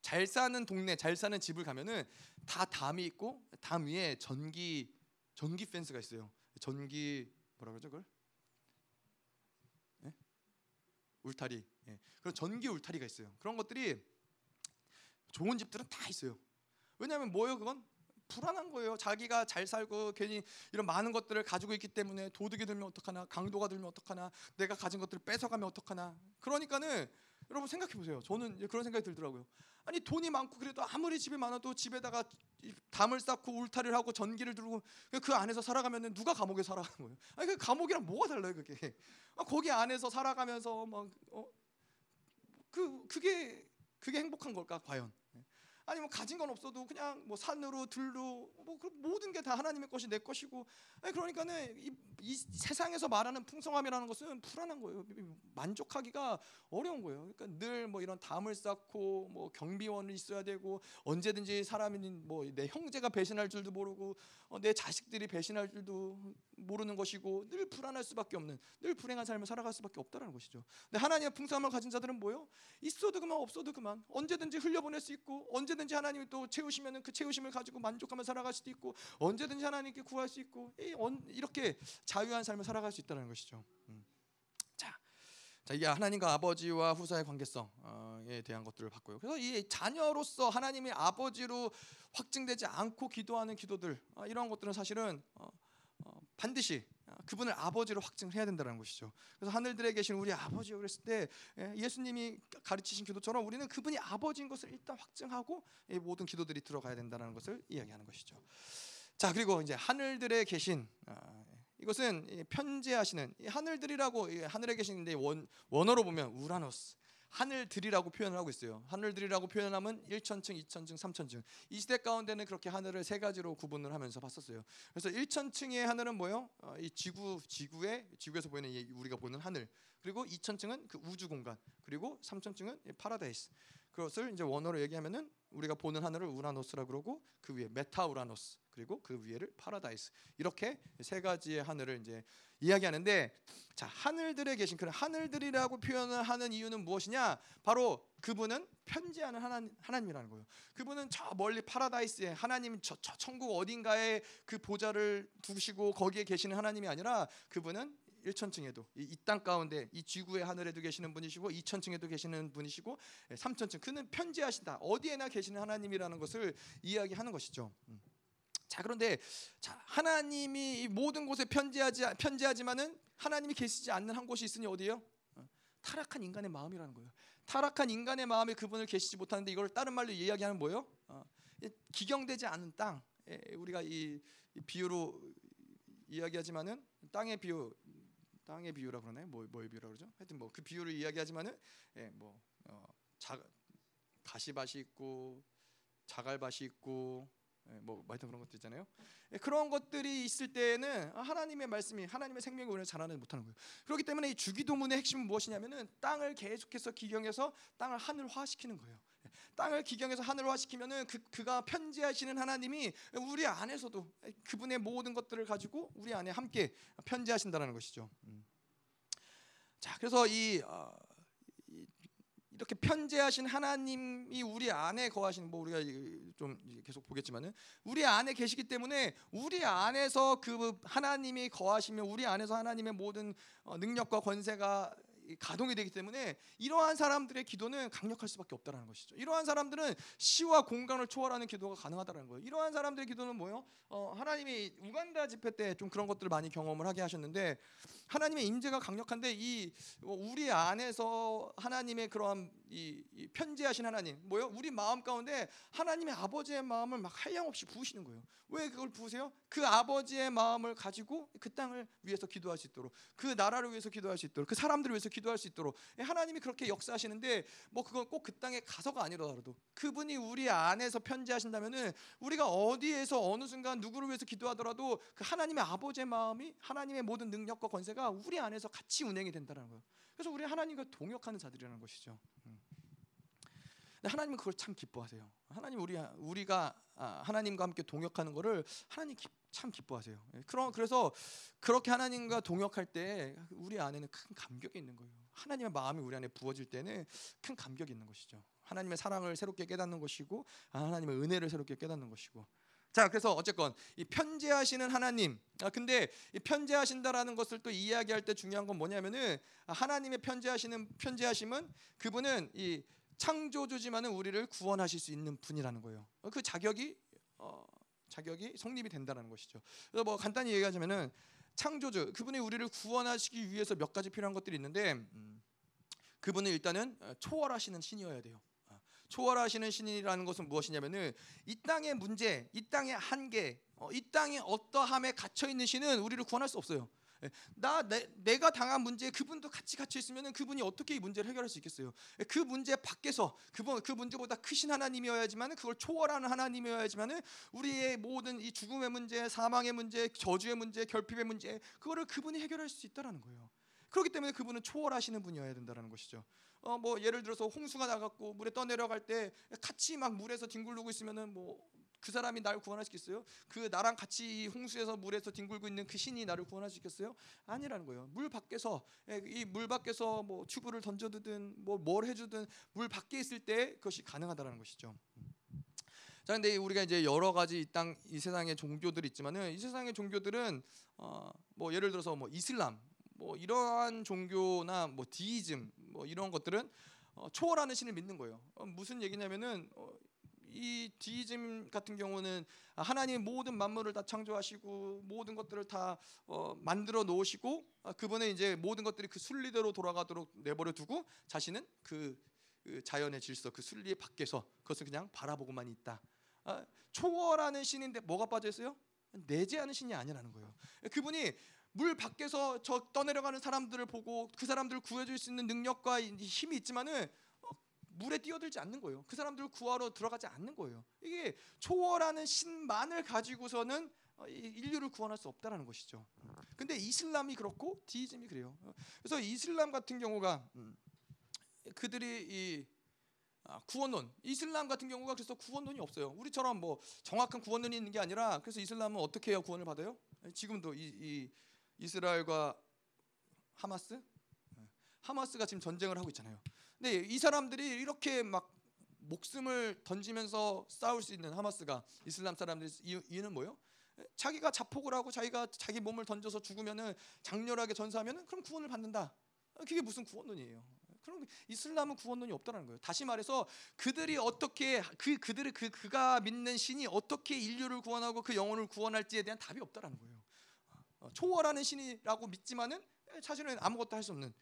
잘 사는 동네, 잘 사는 집을 가면은 다 담이 있고 담 위에 전기 전기 펜스가 있어요. 전기 뭐라 그러죠 그걸? 네? 울타리. 네. 그런 전기 울타리가 있어요. 그런 것들이 좋은 집들은 다 있어요. 왜냐하면 뭐예요 그건? 불안한 거예요. 자기가 잘 살고 괜히 이런 많은 것들을 가지고 있기 때문에 도둑이 들면 어떡하나, 강도가 들면 어떡하나, 내가 가진 것들을 뺏어가면 어떡하나. 그러니까는 여러분 생각해 보세요. 저는 그런 생각이 들더라고요. 아니 돈이 많고 그래도 아무리 집이 많아도 집에다가 담을 쌓고 울타리를 하고 전기를 들고 그 안에서 살아가면 누가 감옥에 살아가는 거예요? 아니 그 감옥이랑 뭐가 달라요 그게? 아, 거기 안에서 살아가면서 막그 어? 그게 그게 행복한 걸까 과연? 아니면 가진 건 없어도 그냥 뭐 산으로 들로 뭐 모든 게 다 하나님의 것이 내 것이고 그러니까는 이, 이, 세상에서 말하는 풍성함이라는 것은 불안한 거예요. 만족하기가 어려운 거예요. 그러니까 늘 뭐 이런 담을 쌓고 뭐 경비원이 있어야 되고 언제든지 사람이 뭐 내 형제가 배신할 줄도 모르고 어, 내 자식들이 배신할 줄도 모르는 것이고 늘 불안할 수밖에 없는 늘 불행한 삶을 살아갈 수밖에 없다라는 것이죠. 근데 하나님의 풍성함을 가진 자들은 뭐요? 있어도 그만 없어도 그만 언제든지 흘려보낼 수 있고 언제 든지 하나님이 또 채우시면은 그 채우심을 가지고 만족하며 살아갈 수도 있고 언제든지 하나님께 구할 수 있고 이렇게 자유한 삶을 살아갈 수 있다는 것이죠. 음. 자, 자 이게 하나님과 아버지와 후사의 관계성에 대한 것들을 봤고요. 그래서 이 자녀로서 하나님의 아버지로 확증되지 않고 기도하는 기도들 아, 이런 것들은 사실은 어, 어, 반드시 그분을 아버지로 확증해야 된다는 것이죠. 그래서 하늘들에 계신 우리 아버지요 그랬을 때 예, 예수님이 가르치신 기도처럼 우리는 그분이 아버지인 것을 일단 확증하고 모든 기도들이 들어가야 된다는 것을 이야기하는 것이죠. 자 그리고 이제 하늘들에 계신 아, 이것은 편재하시는 하늘들이라고 하늘에 계신데 원 원어로 보면 우라노스 하늘들이라고 표현을 하고 있어요. 하늘들이라고 표현하면 1천층, 2천층, 3천층. 이 시대 가운데는 그렇게 하늘을 세 가지로 구분을 하면서 봤었어요. 그래서 1천층의 하늘은 뭐요? 어, 이 지구 지구에 지구에서 보이는 우리가 보는 하늘. 그리고 2천층은 그 우주 공간. 그리고 3천층은 파라다이스. 그것을 이제 원어로 얘기하면은 우리가 보는 하늘을 우라노스라 그러고 그 위에 메타 우라노스 그리고 그 위에를 파라다이스 이렇게 세 가지의 하늘을 이제 이야기하는데 자 하늘들에 계신 그런 하늘들이라고 표현을 하는 이유는 무엇이냐? 바로 그분은 편지하는 하나님, 하나님이라는 거예요. 그분은 저 멀리 파라다이스에 하나님 저, 저 천국 어딘가에 그 보좌를 두시고 거기에 계시는 하나님이 아니라 그분은 1천층에도 이 땅 가운데 이 지구의 하늘에도 계시는 분이시고 2천층에도 계시는 분이시고 3천층 예, 그는 편지하신다 어디에나 계시는 하나님이라는 것을 이야기하는 것이죠. 음. 자 그런데 자 하나님이 모든 곳에 편지하지 편지하지만은 하나님이 계시지 않는 한 곳이 있으니 어디요? 어, 타락한 인간의 마음이라는 거예요. 타락한 인간의 마음에 그분을 계시지 못하는데 이걸 다른 말로 이야기하는 뭐예요? 어, 기경되지 않은 땅. 예, 우리가 이, 이 비유로 이야기하지만은 땅의 비유 땅의 비유라 그러나요? 뭐 뭐의 비유라 그러죠? 하여튼 뭐 그 비유를 이야기하지만은 예, 뭐 어, 자, 가시밭이 있고 자갈밭이 있고 예, 뭐 하여튼 그런 것들 있잖아요. 예, 그런 것들이 있을 때에는 하나님의 말씀이 하나님의 생명이 오늘 잘하는 못하는 거예요. 그렇기 때문에 이 주기도문의 핵심은 무엇이냐면은 땅을 계속해서 기경해서 땅을 하늘화시키는 거예요. 예, 땅을 기경해서 하늘화시키면은 그 그가 편지하시는 하나님이 우리 안에서도 그분의 모든 것들을 가지고 우리 안에 함께 편지하신다는 것이죠. 음. 자, 그래서 이 어, 이렇게 편재하신 하나님이 우리 안에 거하시는 뭐 우리가 좀 계속 보겠지만은 우리 안에 계시기 때문에 우리 안에서 그 하나님이 거하시며 우리 안에서 하나님의 모든 어, 능력과 권세가 가동이 되기 때문에 이러한 사람들의 기도는 강력할 수밖에 없다라는 것이죠. 이러한 사람들은 시와 공간을 초월하는 기도가 가능하다는 거예요. 이러한 사람들의 기도는 뭐요? 어, 하나님이 우간다 집회 때 좀 그런 것들을 많이 경험을 하게 하셨는데 하나님의 임재가 강력한데 이 어, 우리 안에서 하나님의 그러한 이, 이 편지하신 하나님 뭐요? 우리 마음 가운데 하나님의 아버지의 마음을 막 한량없이 부으시는 거예요. 왜 그걸 부으세요? 그 아버지의 마음을 가지고 그 땅을 위해서 기도할 수 있도록 그 나라를 위해서 기도할 수 있도록 그 사람들을 위해서 기도할 수 있도록 예, 하나님이 그렇게 역사하시는데 뭐 그건 꼭 그 땅에 가서가 아니더라도 그분이 우리 안에서 편지하신다면은 우리가 어디에서 어느 순간 누구를 위해서 기도하더라도 그 하나님의 아버지의 마음이 하나님의 모든 능력과 권세가 우리 안에서 같이 운행이 된다는 거예요. 그래서 우리 하나님과 동역하는 자들이라는 것이죠. 음. 하나님은 그걸 참 기뻐하세요. 하나님 우리 우리가 아, 하나님과 함께 동역하는 것을 하나님 기, 참 기뻐하세요. 예, 그런 그래서 그렇게 하나님과 동역할 때 우리 안에는 큰 감격이 있는 거예요. 하나님의 마음이 우리 안에 부어질 때는 큰 감격이 있는 것이죠. 하나님의 사랑을 새롭게 깨닫는 것이고 아, 하나님의 은혜를 새롭게 깨닫는 것이고. 자, 그래서 어쨌건 이 편재하시는 하나님. 아 근데 이 편재하신다라는 것을 또 이야기할 때 중요한 건 뭐냐면은 하나님의 편재하시는 편재하심은 그분은 이 창조주지만은 우리를 구원하실 수 있는 분이라는 거예요. 그 자격이 어, 자격이 성립이 된다는 것이죠. 그래서 뭐 간단히 얘기하자면은 창조주 그분이 우리를 구원하시기 위해서 몇 가지 필요한 것들이 있는데 음, 그분은 일단은 초월하시는 신이어야 돼요. 아, 초월하시는 신이라는 것은 무엇이냐면은 이 땅의 문제, 이 땅의 한계, 어, 이 땅의 어떠함에 갇혀 있는 신은 우리를 구원할 수 없어요. 예, 나 내, 가 당한 문제에 그분도 같이 갇혀 있으면 그분이 어떻게 이 문제를 해결할 수 있겠어요? 예, 그 문제 밖에서 그분 그 문제보다 크신 하나님이어야지만 그걸 초월하는 하나님이어야지만 우리의 모든 이 죽음의 문제, 사망의 문제, 저주의 문제, 결핍의 문제 그거를 그분이 해결할 수 있다라는 거예요. 그렇기 때문에 그분은 초월하시는 분이어야 된다는 것이죠. 어 뭐 예를 들어서 홍수가 나갔고 물에 떠내려갈 때 같이 막 물에서 뒹굴르고 있으면은 뭐 그 사람이 나를 구원할 수 있겠어요? 그 나랑 같이 홍수에서 물에서 뒹굴고 있는 그 신이 나를 구원할 수 있겠어요? 아니라는 거예요. 물 밖에서 예, 이물 밖에서 뭐 튜브를 던져두든 뭐 뭘 해주든 물 밖에 있을 때 그것이 가능하다라는 것이죠. 자, 근데 우리가 이제 여러 가지 이 땅 이 세상의 종교들이 있지만은 이 세상의 종교들은 어 뭐 예를 들어서 뭐 이슬람 뭐 이러한 종교나 뭐 디이즘 뭐 이런 것들은 어, 초월하는 신을 믿는 거예요. 어, 무슨 얘기냐면은 어, 이 디이즘 같은 경우는 하나님 모든 만물을 다 창조하시고 모든 것들을 다 어, 만들어 놓으시고 아, 그분은 이제 모든 것들이 그 순리대로 돌아가도록 내버려 두고 자신은 그, 그 자연의 질서 그 순리 밖에서 그것을 그냥 바라보고만 있다. 아, 초월하는 신인데 뭐가 빠져 있어요? 내재하는 신이 아니라는 거예요. 그분이 물 밖에서 저 떠내려가는 사람들을 보고 그 사람들을 구해줄 수 있는 능력과 힘이 있지만은 물에 뛰어들지 않는 거예요. 그 사람들을 구하러 들어가지 않는 거예요. 이게 초월하는 신만을 가지고서는 어, 인류를 구원할 수 없다라는 것이죠. 근데 이슬람이 그렇고 디이즘이 그래요. 그래서 이슬람 같은 경우가 음, 그들이 이 아, 구원론 이슬람 같은 경우가 그래서 구원론이 없어요. 우리처럼 뭐 정확한 구원론이 있는 게 아니라 그래서 이슬람은 어떻게 해야 구원을 받아요? 지금도 이, 이 이스라엘과 하마스 하마스가 지금 전쟁을 하고 있잖아요. 근데 이 사람들이 이렇게 막 목숨을 던지면서 싸울 수 있는 하마스가 이슬람 사람들 이유는 뭐요? 자기가 자폭을 하고 자기가 자기 몸을 던져서 죽으면은 장렬하게 전사하면은 그럼 구원을 받는다. 그게 무슨 구원론이에요? 그럼 이슬람은 구원론이 없다는 거예요. 다시 말해서 그들이 어떻게 그 그들의 그 그가 믿는 신이 어떻게 인류를 구원하고 그 영혼을 구원할지에 대한 답이 없다라는 거예요. 어, 초월하는 신이라고 믿지만은 사실은 아무것도 할 수 없는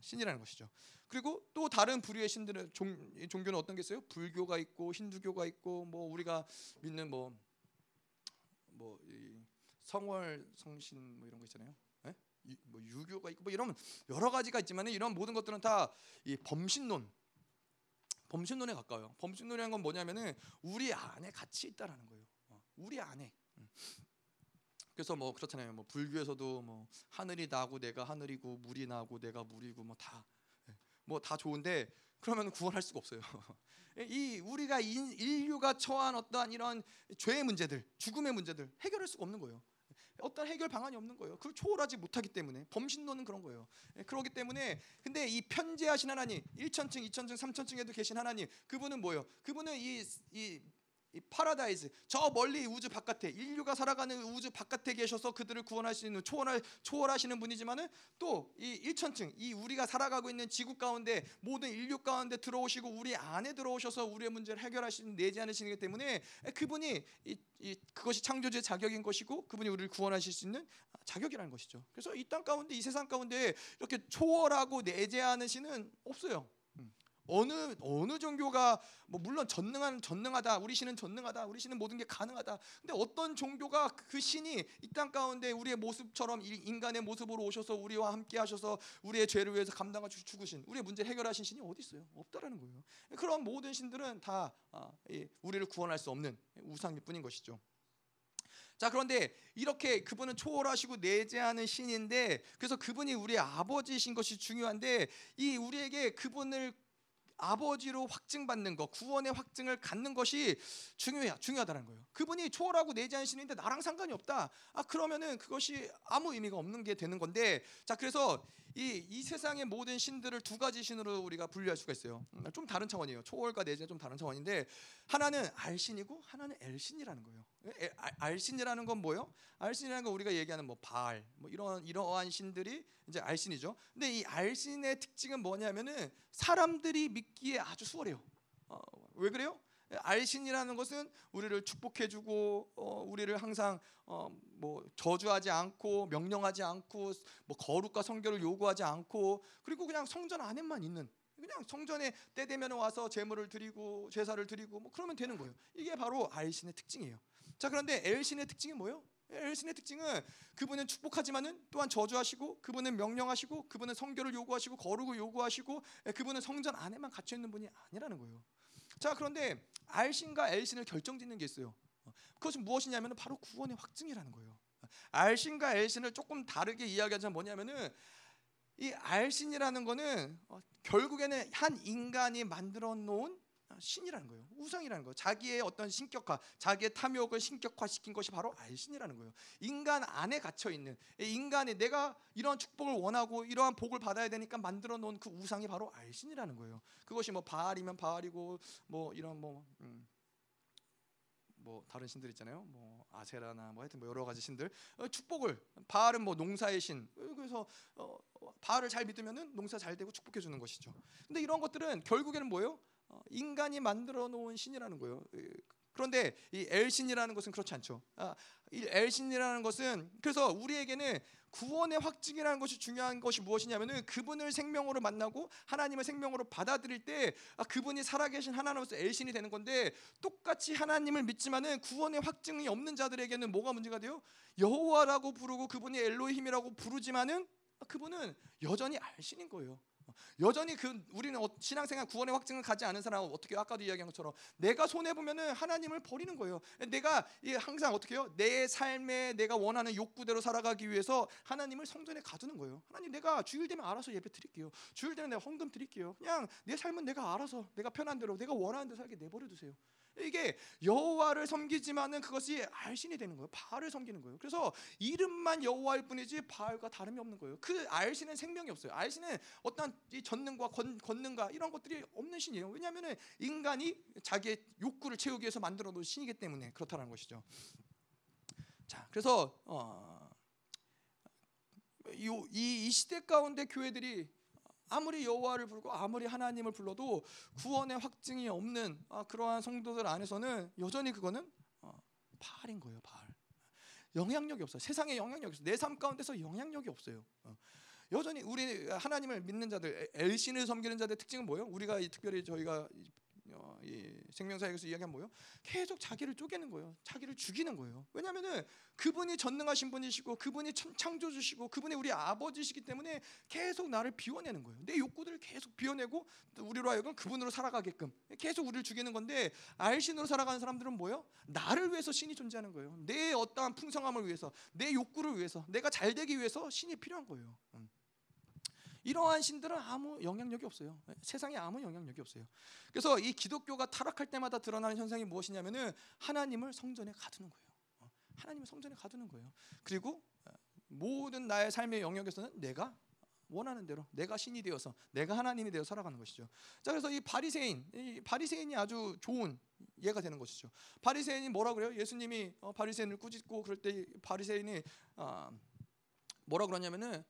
신이라는 것이죠. 그리고 또 다른 부류의 신들은 종, 종교는 어떤 게 있어요? 불교가 있고 힌두교가 있고 뭐 우리가 믿는 뭐뭐 뭐 성월 성신 뭐 이런 거 있잖아요. 예? 뭐 유교가 있고 뭐 이런 여러 가지가 있지만 이런 모든 것들은 다 이 범신론 범신론에 가까워요. 범신론이라는 건 뭐냐면은 우리 안에 같이 있다라는 거예요. 어, 우리 안에. 음. 그래서 뭐 그렇잖아요. 뭐 불교에서도 뭐 하늘이 나고 내가 하늘이고 물이 나고 내가 물이고 뭐 다 뭐 다 좋은데 그러면 구원할 수가 없어요. 이 우리가 인, 인류가 처한 어떠한 이런 죄의 문제들, 죽음의 문제들 해결할 수가 없는 거예요. 어떤 해결 방안이 없는 거예요. 그걸 초월하지 못하기 때문에 범신론은 그런 거예요. 예, 그렇기 때문에 근데 이 편재하신 하나님, 1천층, 2천층, 3천층에도 계신 하나님, 그분은 뭐예요? 그분은 이, 이, 이 파라다이스 저 멀리 우주 바깥에 인류가 살아가는 우주 바깥에 계셔서 그들을 구원하시는 초월할 초월하시는 분이지만은 또 이 1천층 이 우리가 살아가고 있는 지구 가운데 모든 인류 가운데 들어오시고 우리 안에 들어오셔서 우리의 문제를 해결하시는 내재하시기 때문에 그분이 이, 이 그것이 창조주의 자격인 것이고 그분이 우리를 구원하실 수 있는 자격이라는 것이죠. 그래서 이 땅 가운데 이 세상 가운데 이렇게 초월하고 내재하는 신은 없어요. 어느 어느 종교가 뭐 물론 전능한 전능하다 우리 신은 전능하다 우리 신은 모든 게 가능하다. 근데 어떤 종교가 그 신이 이 땅 가운데 우리의 모습처럼 인간의 모습으로 오셔서 우리와 함께 하셔서 우리의 죄를 위해서 감당하고 죽으신 우리의 문제 해결하신 신이 어디 있어요? 없다라는 거예요. 그런 모든 신들은 다 아, 우리를 구원할 수 없는 우상일 뿐인 것이죠. 자 그런데 이렇게 그분은 초월하시고 내재하는 신인데 그래서 그분이 우리의 아버지이신 것이 중요한데 이 우리에게 그분을 아버지로 확증받는 것, 구원의 확증을 갖는 것이 중요해 중요하다는 거예요. 그분이 초월하고 내재한 신인데 나랑 상관이 없다. 아 그러면은 그것이 아무 의미가 없는 게 되는 건데, 자 그래서 이, 이 세상의 모든 신들을 두 가지 신으로 우리가 분류할 수가 있어요. 음, 좀 다른 차원이에요. 초월과 내재는 좀 다른 차원인데 하나는 알신이고 하나는 엘신이라는 거예요. 알신이라는 건 뭐예요? 알신이라는 건 우리가 얘기하는 뭐 바알, 뭐 이런 이러한 신들이 이제 알신이죠. 근데 이 알신의 특징은 뭐냐면은 사람들이 믿 기에 아주 수월해요. 어, 왜 그래요? 알신이라는 것은 우리를 축복해주고 어, 우리를 항상 어, 뭐 저주하지 않고 명령하지 않고 뭐 거룩과 성결을 요구하지 않고 그리고 그냥 성전 안에만 있는 그냥 성전에 때 되면 와서 제물을 드리고 제사를 드리고 뭐 그러면 되는 거예요. 이게 바로 알신의 특징이에요. 자 그런데 엘신의 특징이 뭐예요? 엘신의 특징은 그분은 축복하지만은 또한 저주하시고 그분은 명령하시고 그분은 성결을 요구하시고 거룩을 요구하시고 그분은 성전 안에만 갇혀 있는 분이 아니라는 거예요. 자 그런데 알신과 엘신을 결정짓는 게 있어요. 그것은 무엇이냐면 바로 구원의 확증이라는 거예요. 알신과 엘신을 조금 다르게 이야기하자면 뭐냐면은 이 알신이라는 거는 어, 결국에는 한 인간이 만들어 놓은 신이라는 거예요. 우상이라는 거예요. 자기의 어떤 신격화, 자기의 탐욕을 신격화시킨 것이 바로 알신이라는 거예요. 인간 안에 갇혀 있는 인간이 내가 이러한 축복을 원하고 이러한 복을 받아야 되니까 만들어 놓은 그 우상이 바로 알신이라는 거예요. 그것이 뭐 바알이면 바알이고 뭐 이런 뭐 음. 뭐 다른 신들 있잖아요. 뭐 아세라나 뭐 하여튼 뭐 여러 가지 신들 어, 축복을 바알은 뭐 농사의 신 그래서 어, 바알을 잘 믿으면은 농사 잘 되고 축복해 주는 것이죠. 근데 이런 것들은 결국에는 뭐예요? 어, 인간이 만들어 놓은 신이라는 거예요. 그런데 이 엘신이라는 것은 그렇지 않죠. 아, 이 엘신이라는 것은 그래서 우리에게는 구원의 확증이라는 것이 중요한 것이 무엇이냐면은 그분을 생명으로 만나고 하나님을 생명으로 받아들일 때 아, 그분이 살아계신 하나님으로서 엘신이 되는 건데 똑같이 하나님을 믿지만은 구원의 확증이 없는 자들에게는 뭐가 문제가 돼요? 여호와라고 부르고 그분이 엘로힘이라고 부르지만은 그분은 여전히 알신인 거예요. 여전히 그 우리는 어, 신앙생활 구원의 확증을 가지 않은 사람은 어떻게 아까도 이야기한 것처럼 내가 손해 보면은 하나님을 버리는 거예요. 내가 항상 어떻게 해요? 내 삶에 내가 원하는 욕구대로 살아가기 위해서 하나님을 성전에 가두는 거예요. 하나님 내가 주일 되면 알아서 예배 드릴게요. 주일 되면 내가 헌금 드릴게요. 그냥 내 삶은 내가 알아서 내가 편한 대로 내가 원하는 대로 살게 내버려 두세요. 이게 여호와를 섬기지만은 그것이 알신이 되는 거예요. 바알을 섬기는 거예요. 그래서 이름만 여호와일 뿐이지 바알과 다름이 없는 거예요. 그 알신은 생명이 없어요. 알신은 어떤 전능과 권, 권능과 이런 것들이 없는 신이에요. 왜냐하면 인간이 자기의 욕구를 채우기 위해서 만들어 놓은 신이기 때문에 그렇다는 것이죠. 자, 그래서 어, 이, 이 시대 가운데 교회들이 아무리 여호와를 부르고 아무리 하나님을 불러도 구원의 확증이 없는 아, 그러한 성도들 안에서는 여전히 그거는 어, 바알인 거예요. 바알. 영향력이 없어요. 세상에 영향력이 없어요. 내 삶 가운데서 영향력이 없어요. 어. 여전히 우리 하나님을 믿는 자들 엘신을 섬기는 자들 특징은 뭐예요? 우리가 특별히 저희가 어, 이 생명사역에서 이야기한 뭐요? 계속 자기를 쪼개는 거예요. 자기를 죽이는 거예요. 왜냐하면은 그분이 전능하신 분이시고 그분이 참- 창조주시고 그분이 우리 아버지시기 때문에 계속 나를 비워내는 거예요. 내 욕구들을 계속 비워내고 또 우리로 하여금 그분으로 살아가게끔 계속 우리를 죽이는 건데 알신으로 살아가는 사람들은 뭐요? 나를 위해서 신이 존재하는 거예요. 내 어떠한 풍성함을 위해서, 내 욕구를 위해서, 내가 잘 되기 위해서 신이 필요한 거예요. 음. 이러한 신들은 아무 영향력이 없어요. 세상에 아무 영향력이 없어요. 그래서 이 기독교가 타락할 때마다 드러나는 현상이 무엇이냐면은 하나님을 성전에 가두는 거예요. 어, 하나님을 성전에 가두는 거예요. 그리고 어, 모든 나의 삶의 영역에서는 내가 원하는 대로 내가 신이 되어서 내가 하나님이 되어 살아가는 것이죠. 자 그래서 이 바리새인, 이 바리새인이 아주 좋은 예가 되는 것이죠. 바리새인이 뭐라 그래요? 예수님이 어, 바리새인을 꾸짖고 그럴 때 바리새인이 아, 뭐라 그러냐면은 아,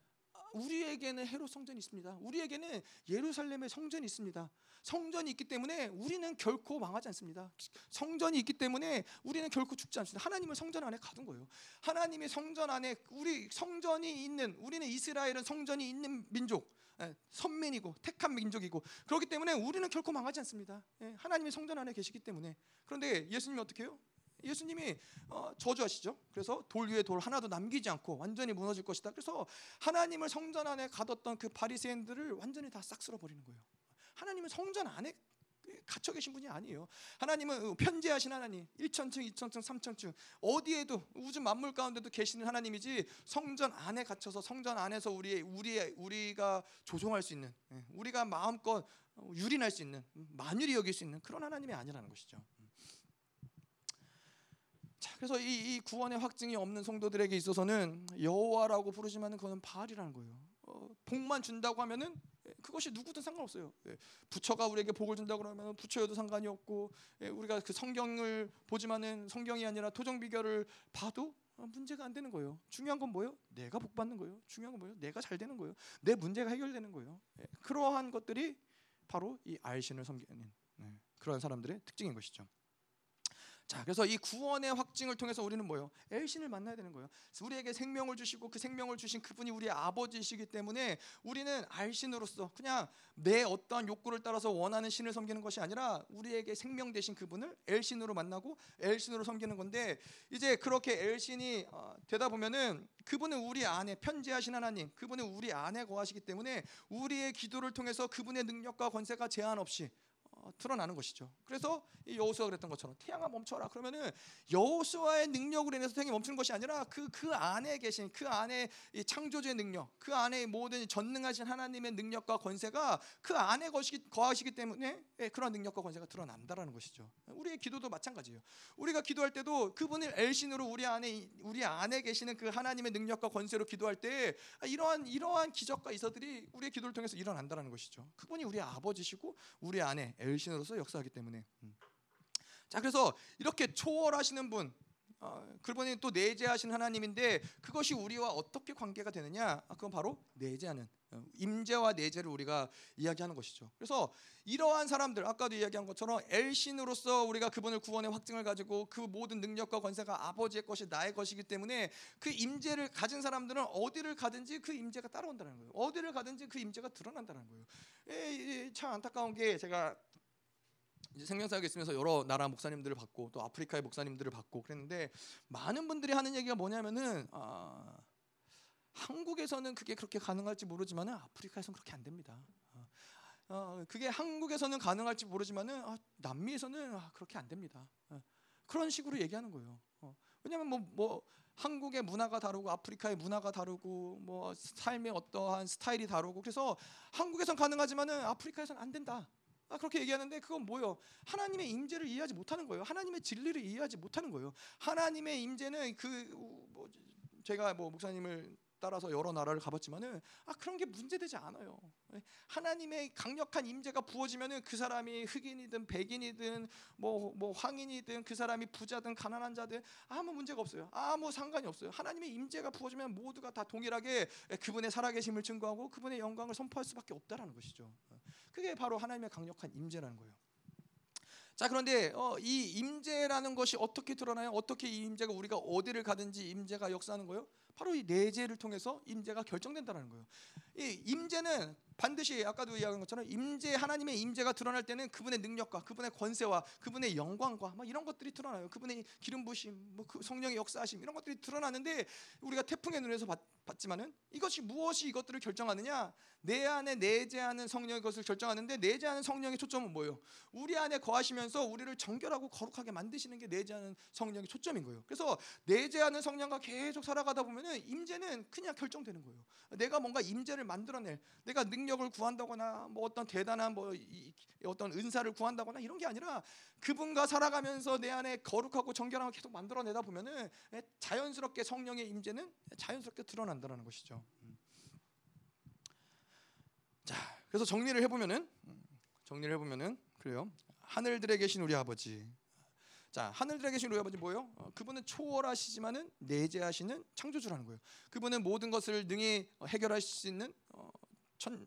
우리에게는 헤롯 성전이 있습니다. 우리에게는 예루살렘의 성전이 있습니다. 성전이 있기 때문에 우리는 결코 망하지 않습니다. 성전이 있기 때문에 우리는 결코 죽지 않습니다. 하나님을 성전 안에 가둔 거예요. 하나님의 성전 안에 우리 성전이 있는 우리는 이스라엘은 성전이 있는 민족, 예, 선민이고 택한 민족이고 그렇기 때문에 우리는 결코 망하지 않습니다. 예, 하나님의 성전 안에 계시기 때문에 그런데 예수님이 어떻게 해요? 예수님이 어, 저주하시죠. 그래서 돌 위에 돌 하나도 남기지 않고 완전히 무너질 것이다. 그래서 하나님을 성전 안에 가뒀던 그 바리새인들을 완전히 다 싹 쓸어 버리는 거예요. 하나님은 성전 안에 갇혀 계신 분이 아니에요. 하나님은 편재하신 하나님, 1천층, 2천층, 3천층 어디에도 우주 만물 가운데도 계시는 하나님이지 성전 안에 갇혀서 성전 안에서 우리 우리 우리가 조종할 수 있는 예, 우리가 마음껏 유린할 수 있는 만유리 여길 수 있는 그런 하나님이 아니라는 것이죠. 자, 그래서 이, 이 구원의 확증이 없는 성도들에게 있어서는 여호와라고 부르지만은 그거는 바알이라는 거예요. 어, 복만 준다고 하면은 예, 그것이 누구든 상관없어요. 예, 부처가 우리에게 복을 준다고 그러면 부처여도 상관이 없고 예, 우리가 그 성경을 보지만은 성경이 아니라 토정 비결을 봐도 어, 문제가 안 되는 거예요. 중요한 건 뭐예요? 내가 복 받는 거예요. 중요한 건 뭐예요? 내가 잘 되는 거예요. 내 문제가 해결되는 거예요. 예, 그러한 것들이 바로 이 알신을 섬기는 네, 그런 사람들의 특징인 것이죠. 자, 그래서 이 구원의 확증을 통해서 우리는 뭐요? 엘신을 만나야 되는 거예요. 우리에게 생명을 주시고 그 생명을 주신 그분이 우리의 아버지이시기 때문에 우리는 알신으로서 그냥 내 어떠한 욕구를 따라서 원하는 신을 섬기는 것이 아니라 우리에게 생명 되신 그분을 엘신으로 만나고 엘신으로 섬기는 건데 이제 그렇게 엘신이 어, 되다 보면은 그분은 우리 안에 편지하신 하나님, 그분은 우리 안에 거하시기 때문에 우리의 기도를 통해서 그분의 능력과 권세가 제한 없이 어, 드러나는 것이죠. 그래서 이 여호수아가 그랬던 것처럼 태양아 멈춰라. 그러면은 여호수아의 능력으로 인해서 태양이 멈추는 것이 아니라 그그 안에 계신 그 안에 이 창조주의 능력, 그 안에 모든 전능하신 하나님의 능력과 권세가 그 안에 거시기, 거하시기 때문에 예, 그런 능력과 권세가 드러난다라는 것이죠. 우리의 기도도 마찬가지예요. 우리가 기도할 때도 그분을 엘신으로 우리 안에 우리 안에 계시는 그 하나님의 능력과 권세로 기도할 때 아, 이러한 이러한 기적과 이서들이 우리의 기도를 통해서 일어난다라는 것이죠. 그분이 우리 아버지시고 우리 안에 엘 신으로서 역사하기 때문에. 음. 자 그래서 이렇게 초월하시는 분, 어, 그분이 또 내재하신 하나님인데 그것이 우리와 어떻게 관계가 되느냐? 아, 그건 바로 내재하는 어, 임재와 내재를 우리가 이야기하는 것이죠. 그래서 이러한 사람들 아까도 이야기한 것처럼 엘신으로서 우리가 그분을 구원의 확증을 가지고 그 모든 능력과 권세가 아버지의 것이 나의 것이기 때문에 그 임재를 가진 사람들은 어디를 가든지 그 임재가 따라온다는 거예요. 어디를 가든지 그 임재가 드러난다는 거예요. 에, 에, 참 안타까운 게 제가 이제 생명사역에 있으면서 여러 나라 목사님들을 받고 또 아프리카의 목사님들을 받고 그랬는데 많은 분들이 하는 얘기가 뭐냐면은 아, 한국에서는 그게 그렇게 가능할지 모르지만은 아프리카에서는 그렇게 안 됩니다. 어, 어, 그게 한국에서는 가능할지 모르지만은 아, 남미에서는 아, 그렇게 안 됩니다. 어, 그런 식으로 얘기하는 거예요. 어, 왜냐하면 뭐, 뭐 한국의 문화가 다르고 아프리카의 문화가 다르고 뭐 삶의 어떠한 스타일이 다르고 그래서 한국에선 가능하지만은 아프리카에서는 안 된다. 아, 그렇게 얘기하는데 그건 뭐요? 하나님의 임재를 이해하지 못하는 거예요. 하나님의 진리를 이해하지 못하는 거예요. 하나님의 임재는 그뭐 제가 뭐 목사님을 따라서 여러 나라를 가봤지만은 아 그런 게 문제되지 않아요. 하나님의 강력한 임재가 부어지면은 그 사람이 흑인이든 백인이든 뭐뭐 황인이든 그 사람이 부자든 가난한 자든 아무 문제가 없어요. 아무 상관이 없어요. 하나님의 임재가 부어지면 모두가 다 동일하게 그분의 살아계심을 증거하고 그분의 영광을 선포할 수밖에 없다라는 것이죠. 그게 바로 하나님의 강력한 임재라는 거예요. 자 그런데 어, 이 임재라는 것이 어떻게 드러나요? 어떻게 이 임재가 우리가 어디를 가든지 임재가 역사하는 거예요? 바로 이 내재를 통해서 임재가 결정된다는 거예요. 이이 임재는 반드시 아까도 이야기한 것처럼 임재 하나님의 임재가 드러날 때는 그분의 능력과 그분의 권세와 그분의 영광과 막 이런 것들이 드러나요. 그분의 기름 부심, 뭐 그 성령의 역사하심 이런 것들이 드러나는데 우리가 태풍의 눈에서 봤, 봤지만은 이것이 무엇이 이것들을 결정하느냐? 내 안에 내재하는 성령의 것을 결정하는데 내재하는 성령의 초점은 뭐예요? 우리 안에 거하시면서 우리를 정결하고 거룩하게 만드시는 게 내재하는 성령의 초점인 거예요. 그래서 내재하는 성령과 계속 살아가다 보면은 임재는 그냥 결정되는 거예요. 내가 뭔가 임재를 만들어낼, 내가 능력을 구한다거나 뭐 어떤 대단한 뭐 이, 어떤 은사를 구한다거나 이런 게 아니라 그분과 살아가면서 내 안에 거룩하고 정결함을 계속 만들어내다 보면은 자연스럽게 성령의 임재는 자연스럽게 드러난다는 것이죠. 음. 자, 그래서 정리를 해보면은 음, 정리를 해보면은 그래요. 하늘들에 계신 우리 아버지. 자, 하늘들에 계신 우리 아버지 뭐예요? 어, 그분은 초월하시지만은 내재하시는 창조주라는 거예요. 그분은 모든 것을 능히 해결할 수 있는 어,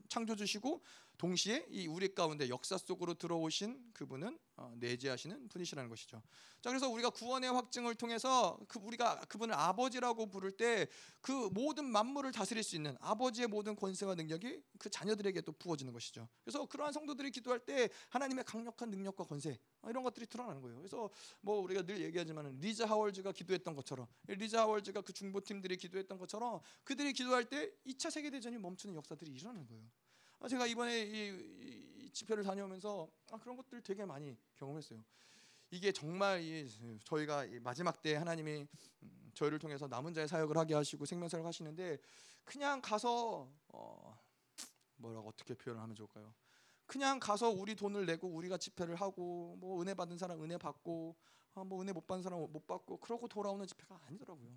창조주시고 동시에 이 우리 가운데 역사 속으로 들어오신 그분은 어, 내재하시는 분이시라는 것이죠. 자 그래서 우리가 구원의 확증을 통해서 그 우리가 그분을 아버지라고 부를 때 그 모든 만물을 다스릴 수 있는 아버지의 모든 권세와 능력이 그 자녀들에게 또 부어지는 것이죠. 그래서 그러한 성도들이 기도할 때 하나님의 강력한 능력과 권세 어, 이런 것들이 드러나는 거예요. 그래서 뭐 우리가 늘 얘기하지만 리즈 하월즈가 기도했던 것처럼 리즈 하월즈가 그 중보 팀들이 기도했던 것처럼 그들이 기도할 때 2차 세계 대전이 멈추는 역사들이 일어나는 거예요. 아, 제가 이번에 이, 이 집회를 다녀오면서 아, 그런 것들 되게 많이 경험했어요. 이게 정말 이, 저희가 마지막 때 하나님이 음, 저희를 통해서 남은 자의 사역을 하게 하시고 생명사를 하시는데 그냥 가서 어, 뭐라고 어떻게 표현을 하면 좋을까요? 그냥 가서 우리 돈을 내고 우리가 집회를 하고 뭐 은혜 받은 사람 은혜 받고 아, 뭐 은혜 못 받은 사람 못 받고 그러고 돌아오는 집회가 아니더라고요.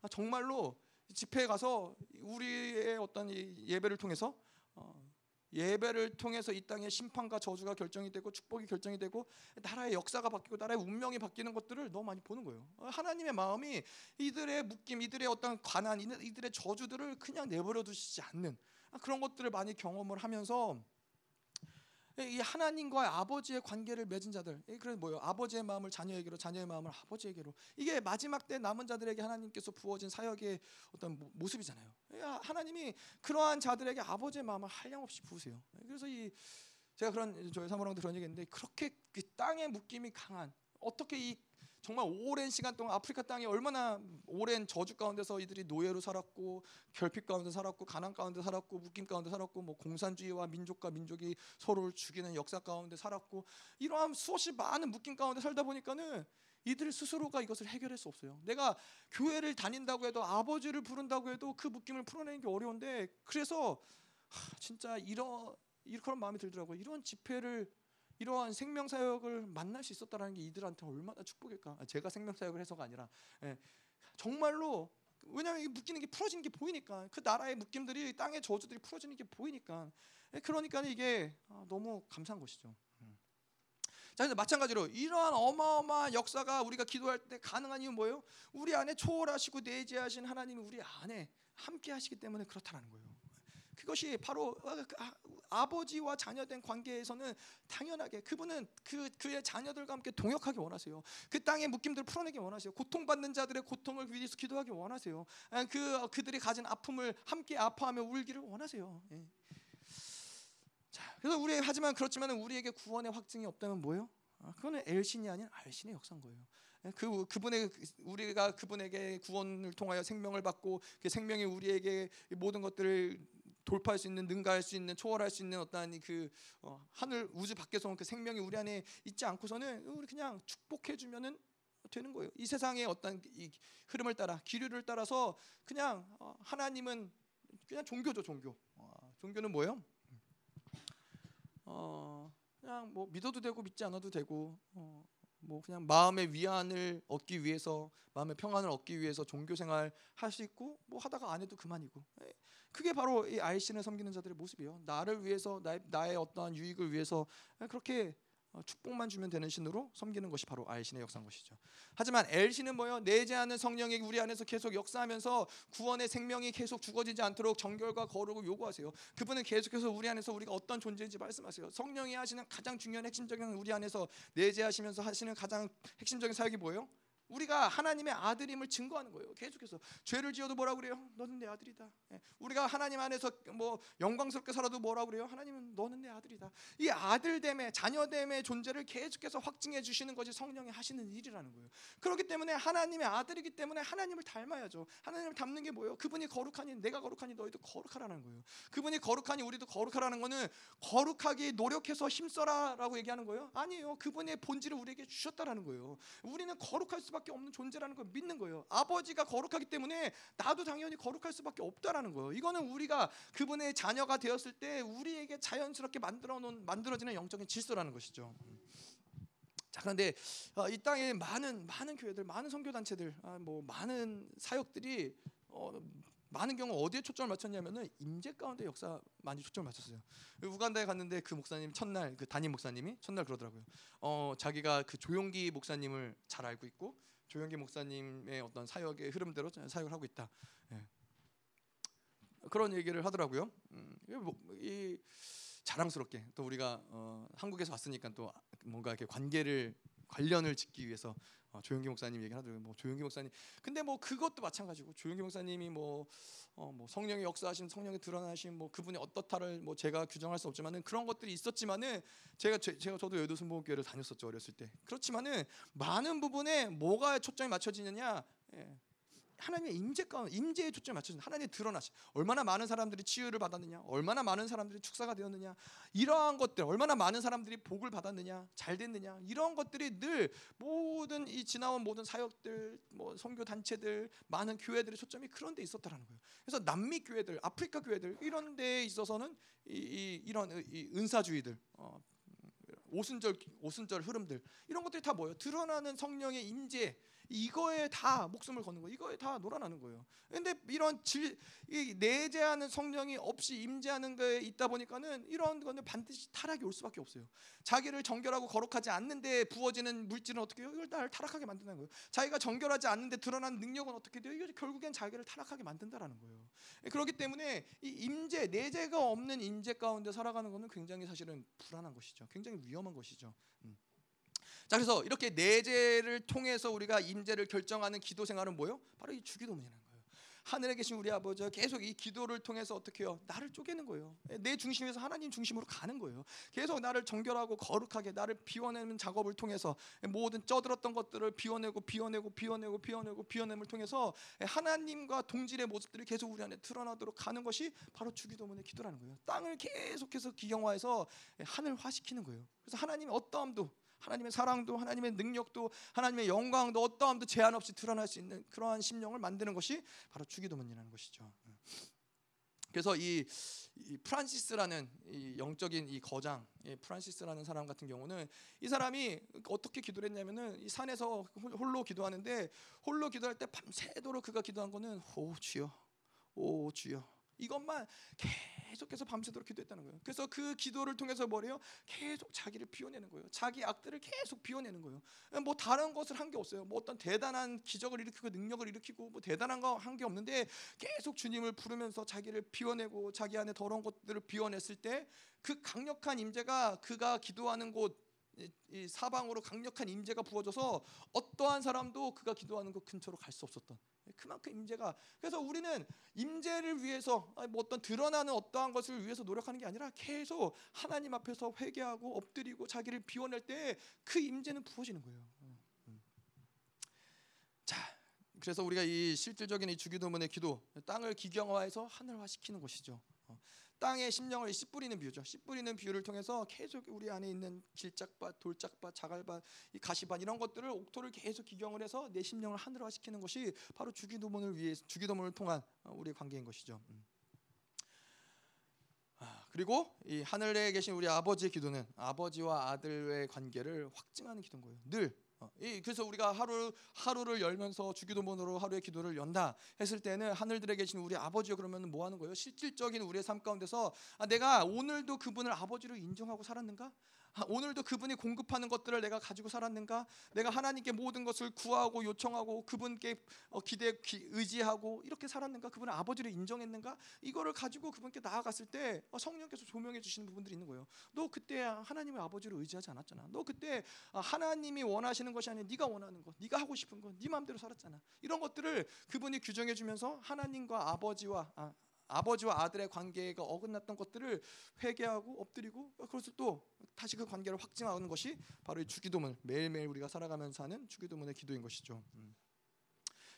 아, 정말로 집회에 가서 우리의 어떤 예배를 통해서 어, 예배를 통해서 이 땅의 심판과 저주가 결정이 되고 축복이 결정이 되고 나라의 역사가 바뀌고 나라의 운명이 바뀌는 것들을 너무 많이 보는 거예요. 하나님의 마음이 이들의 묶임, 이들의 어떤 관한, 이들의 저주들을 그냥 내버려 두시지 않는 그런 것들을 많이 경험을 하면서 이 하나님과 아버지의 관계를 맺은 자들, 그래 뭐요? 아버지의 마음을 자녀에게로, 자녀의 마음을 아버지에게로. 이게 마지막 때 남은 자들에게 하나님께서 부어진 사역의 어떤 모습이잖아요. 하나님이 그러한 자들에게 아버지의 마음을 한량없이 부으세요. 그래서 이 제가 그런 저희 사모랑도 그런 얘기했는데 그렇게 그 땅의 묶임이 강한 어떻게 이 정말 오랜 시간 동안 아프리카 땅에 얼마나 오랜 저주 가운데서 이들이 노예로 살았고 결핍 가운데 살았고 가난 가운데 살았고 묶임 가운데 살았고 뭐 공산주의와 민족과 민족이 서로를 죽이는 역사 가운데 살았고 이러한 수없이 많은 묶임 가운데 살다 보니까는 이들 스스로가 이것을 해결할 수 없어요. 내가 교회를 다닌다고 해도 아버지를 부른다고 해도 그 묶임을 풀어내는 게 어려운데 그래서 하, 진짜 이런 이런 마음이 들더라고요. 이런 집회를 이러한 생명 사역을 만날 수 있었다라는 게 이들한테 얼마나 축복일까? 아, 제가 생명 사역을 해서가 아니라 예, 정말로 왜냐하면 이 묶이는 게 풀어지는 게 보이니까 그 나라의 묶임들이 땅의 저주들이 풀어지는 게 보이니까 예, 그러니까 이게 아, 너무 감사한 것이죠. 음. 자, 근데 마찬가지로 이러한 어마어마한 역사가 우리가 기도할 때 가능한 이유 뭐예요? 우리 안에 초월하시고 내재하신 하나님이 우리 안에 함께 하시기 때문에 그렇다는 거예요. 그것이 바로 어, 그, 아, 아버지와 자녀된 관계에서는 당연하게 그분은 그 그의 자녀들과 함께 동역하기 원하세요. 그 땅의 묶임들을 풀어내기 원하세요. 고통받는 자들의 고통을 위해서 기도하기 원하세요. 아, 그 그들이 가진 아픔을 함께 아파하며 울기를 원하세요. 예. 자, 그래서 우리 하지만 그렇지만 우리에게 구원의 확증이 없다면 뭐예요? 아, 그거는 엘신이 아닌 알신의 역사인 거예요. 예, 그 그분의 우리가 그분에게 구원을 통하여 생명을 받고 그 생명이 우리에게 모든 것들을 돌파할 수 있는 능가할 수 있는 초월할 수 있는 어떤 그 어, 하늘 우주 밖에서 온 그 생명이 우리 안에 있지 않고서는 우리 그냥 축복해 주면은 되는 거예요. 이 세상의 어떤 이 흐름을 따라 기류를 따라서 그냥 어, 하나님은 그냥 종교죠 종교. 어, 종교는 뭐예요? 어, 그냥 뭐 믿어도 되고 믿지 않아도 되고 어, 뭐 그냥 마음의 위안을 얻기 위해서 마음의 평안을 얻기 위해서 종교 생활 할 수 있고 뭐 하다가 안 해도 그만이고 예, 그게 바로 이 알신을 섬기는 자들의 모습이에요. 나를 위해서 나의, 나의 어떠한 유익을 위해서 그렇게 어, 축복만 주면 되는 신으로 섬기는 것이 바로 알 신의 역사인 것이죠. 하지만 엘 신은 뭐요? 내재하는 성령이 우리 안에서 계속 역사하면서 구원의 생명이 계속 죽어지지 않도록 정결과 거룩을 요구하세요. 그분은 계속해서 우리 안에서 우리가 어떤 존재인지 말씀하세요. 성령이 하시는 가장 중요한 핵심적인 우리 안에서 내재하시면서 하시는 가장 핵심적인 사역이 뭐예요? 우리가 하나님의 아들임을 증거하는 거예요. 계속해서 죄를 지어도 뭐라 그래요? 너는 내 아들이다. 예. 우리가 하나님 안에서 뭐 영광스럽게 살아도 뭐라 그래요? 하나님은 너는 내 아들이다. 이 아들됨의 자녀됨의 존재를 계속해서 확증해 주시는 것이 성령이 하시는 일이라는 거예요. 그렇기 때문에 하나님의 아들이기 때문에 하나님을 닮아야죠. 하나님을 닮는 게 뭐예요? 그분이 거룩하니 내가 거룩하니 너희도 거룩하라는 거예요. 그분이 거룩하니 우리도 거룩하라는 거는 거룩하기 노력해서 힘써라라고 얘기하는 거예요. 아니에요. 그분의 본질을 우리에게 주셨다라는 거예요. 우리는 거룩할 수밖에 수밖에 없는 존재라는 걸 믿는 거예요. 아버지가 거룩하기 때문에 나도 당연히 거룩할 수밖에 없다라는 거예요. 이거는 우리가 그분의 자녀가 되었을 때 우리에게 자연스럽게 만들어 놓은 만들어지는 영적인 질서라는 것이죠. 자 그런데 어, 이 땅에 많은 많은 교회들, 많은 선교 단체들, 아, 뭐 많은 사역들이 어, 많은 경우 어디에 초점을 맞췄냐면은 임재 가운데 역사 많이 초점을 맞췄어요. 우간다에 갔는데 그 목사님 첫날 그 담임 목사님이 첫날 그러더라고요. 어 자기가 그 조용기 목사님을 잘 알고 있고 조영기 목사님의 어떤 사역의 흐름대로 사역을 하고 있다. 예. 그런 얘기를 하더라고요. 음, 뭐, 이 자랑스럽게 또 우리가 어, 한국에서 왔으니까 또 뭔가 이렇게 관계를 관련을 짓기 위해서 어, 조영기 목사님 얘기 하더라고요. 뭐 조영기 목사님. 근데 뭐 그것도 마찬가지고 조영기 목사님이 뭐, 어, 뭐 성령의 역사하신 성령이 드러나신 뭐 그분이 어떻다를 뭐 제가 규정할 수 없지만은 그런 것들이 있었지만은 제가 제, 가 저도 여도 순복음교회를 다녔었죠 어렸을 때. 그렇지만은 많은 부분에 뭐가 초점이 맞춰지느냐. 예. 하나님의 임재 가운데 임재에 초점을 맞춰서 하나님이 드러나시. 얼마나 많은 사람들이 치유를 받았느냐, 얼마나 많은 사람들이 축사가 되었느냐, 이러한 것들, 얼마나 많은 사람들이 복을 받았느냐, 잘 됐느냐, 이런 것들이 늘 모든 이 지나온 모든 사역들, 뭐 선교 단체들, 많은 교회들의 초점이 그런 데 있었다라는 거예요. 그래서 남미 교회들, 아프리카 교회들 이런 데에 있어서는 이, 이이 은사주의들, 어, 오순절 오순절 흐름들 이런 것들이 다 뭐예요? 드러나는 성령의 임재 이거에 다 목숨을 거는 거예요. 이거에 다 놀아나는 거예요. 근데 이런 질, 이 내재하는 성령이 없이 임재하는 거에 있다 보니까는 이런 거는 반드시 타락이 올 수밖에 없어요. 자기를 정결하고 거룩하지 않는데 부어지는 물질은 어떻게 해요? 이걸 나를 타락하게 만드는 거예요. 자기가 정결하지 않는데 드러난 능력은 어떻게 돼요? 이거 결국엔 자기를 타락하게 만든다라는 거예요. 그렇기 때문에 이 임재 내재가 없는 임재 가운데 살아가는 것은 굉장히 사실은 불안한 것이죠. 굉장히 위험한 것이죠. 음. 자 그래서 이렇게 내재를 통해서 우리가 임재를 결정하는 기도 생활은 뭐요? 바로 이 주기도문이라는 거예요. 하늘에 계신 우리 아버지 계속 이 기도를 통해서 어떻게 해요? 나를 쪼개는 거예요. 내 중심에서 하나님 중심으로 가는 거예요. 계속 나를 정결하고 거룩하게 나를 비워내는 작업을 통해서 모든 쪄들었던 것들을 비워내고 비워내고 비워내고 비워내고 비워냄을 통해서 하나님과 동질의 모습들이 계속 우리 안에 드러나도록 가는 것이 바로 주기도문의 기도라는 거예요. 땅을 계속해서 기경화해서 하늘화시키는 거예요. 그래서 하나님의 어떠함도 하나님의 사랑도 하나님의 능력도 하나님의 영광도 어떠함도 제한 없이 드러날 수 있는 그러한 심령을 만드는 것이 바로 주기도문이라는 것이죠. 그래서 이, 이 프란시스라는 이 영적인 이 거장, 이 프란시스라는 사람 같은 경우는 이 사람이 어떻게 기도를 했냐면은 이 산에서 홀로 기도하는데 홀로 기도할 때 밤새도록 그가 기도한 거는 오 주여, 오 주여 이것만 계속해서 밤새도록 기도했다는 거예요. 그래서 그 기도를 통해서 뭐래요? 계속 자기를 비워내는 거예요. 자기 악들을 계속 비워내는 거예요. 뭐 다른 것을 한 게 없어요. 뭐 어떤 대단한 기적을 일으키고 능력을 일으키고 뭐 대단한 거 한 게 없는데 계속 주님을 부르면서 자기를 비워내고 자기 안에 더러운 것들을 비워냈을 때 그 강력한 임재가 그가 기도하는 곳이 사방으로 강력한 임재가 부어져서 어떠한 사람도 그가 기도하는 곳 근처로 갈 수 없었던 그만큼 임재가 그래서 우리는 임재를 위해서 뭐 어떤 드러나는 어떠한 것을 위해서 노력하는 게 아니라 계속 하나님 앞에서 회개하고 엎드리고 자기를 비워낼 때 그 임재는 부어지는 거예요. 음, 음. 자, 그래서 우리가 이 실질적인 이 주기도문의 기도 땅을 기경화해서 하늘화시키는 것이죠. 어. 땅에 심령을 씨 뿌리는 비유죠. 씨 뿌리는 비유를 통해서 계속 우리 안에 있는 길짝밭, 돌짝밭, 자갈밭, 이 가시밭 이런 것들을 옥토를 계속 기경을 해서 내 심령을 하늘화시키는 것이 바로 주기도문을 위해 주기도문을 통한 어, 우리의 관계인 것이죠. 음. 아, 그리고 이 하늘에 계신 우리 아버지의 기도는 아버지와 아들의 관계를 확증하는 기도인 거예요. 늘 어, 그래서 우리가 하루 하루를 열면서 주기도문으로 하루의 기도를 연다 했을 때는 하늘들에 계신 우리 아버지요 그러면 뭐 하는 거예요? 실질적인 우리의 삶 가운데서 아, 내가 오늘도 그분을 아버지로 인정하고 살았는가? 아, 오늘도 그분이 공급하는 것들을 내가 가지고 살았는가? 내가 하나님께 모든 것을 구하고 요청하고 그분께 어, 기대 기, 의지하고 이렇게 살았는가? 그분을 아버지를 인정했는가? 이거를 가지고 그분께 나아갔을 때 어, 성령께서 조명해 주시는 부분들이 있는 거예요. 너 그때 하나님의 아버지를 의지하지 않았잖아. 너 그때 아, 하나님이 원하시는 것이 아니라 네가 원하는 것, 네가 하고 싶은 것, 네 마음대로 살았잖아. 이런 것들을 그분이 규정해 주면서 하나님과 아버지와 아, 아버지와 아들의 관계가 어긋났던 것들을 회개하고 엎드리고 그것을 또 다시 그 관계를 확증하는 것이 바로 이 주기도문 매일매일 우리가 살아가면서 하는 주기도문의 기도인 것이죠. 음.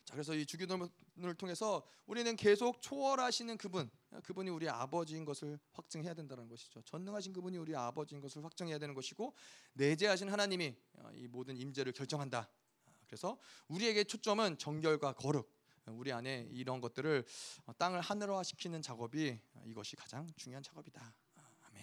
자 그래서 이 주기도문을 통해서 우리는 계속 초월하시는 그분, 그분이 우리 아버지인 것을 확증해야 된다는 것이죠. 전능하신 그분이 우리 아버지인 것을 확증해야 되는 것이고 내재하신 하나님이 어, 이 모든 임재를 결정한다. 그래서 우리에게 초점은 정결과 거룩, 우리 안에 이런 것들을 어, 땅을 하늘화 시키는 작업이 이것이 가장 중요한 작업이다. 아멘.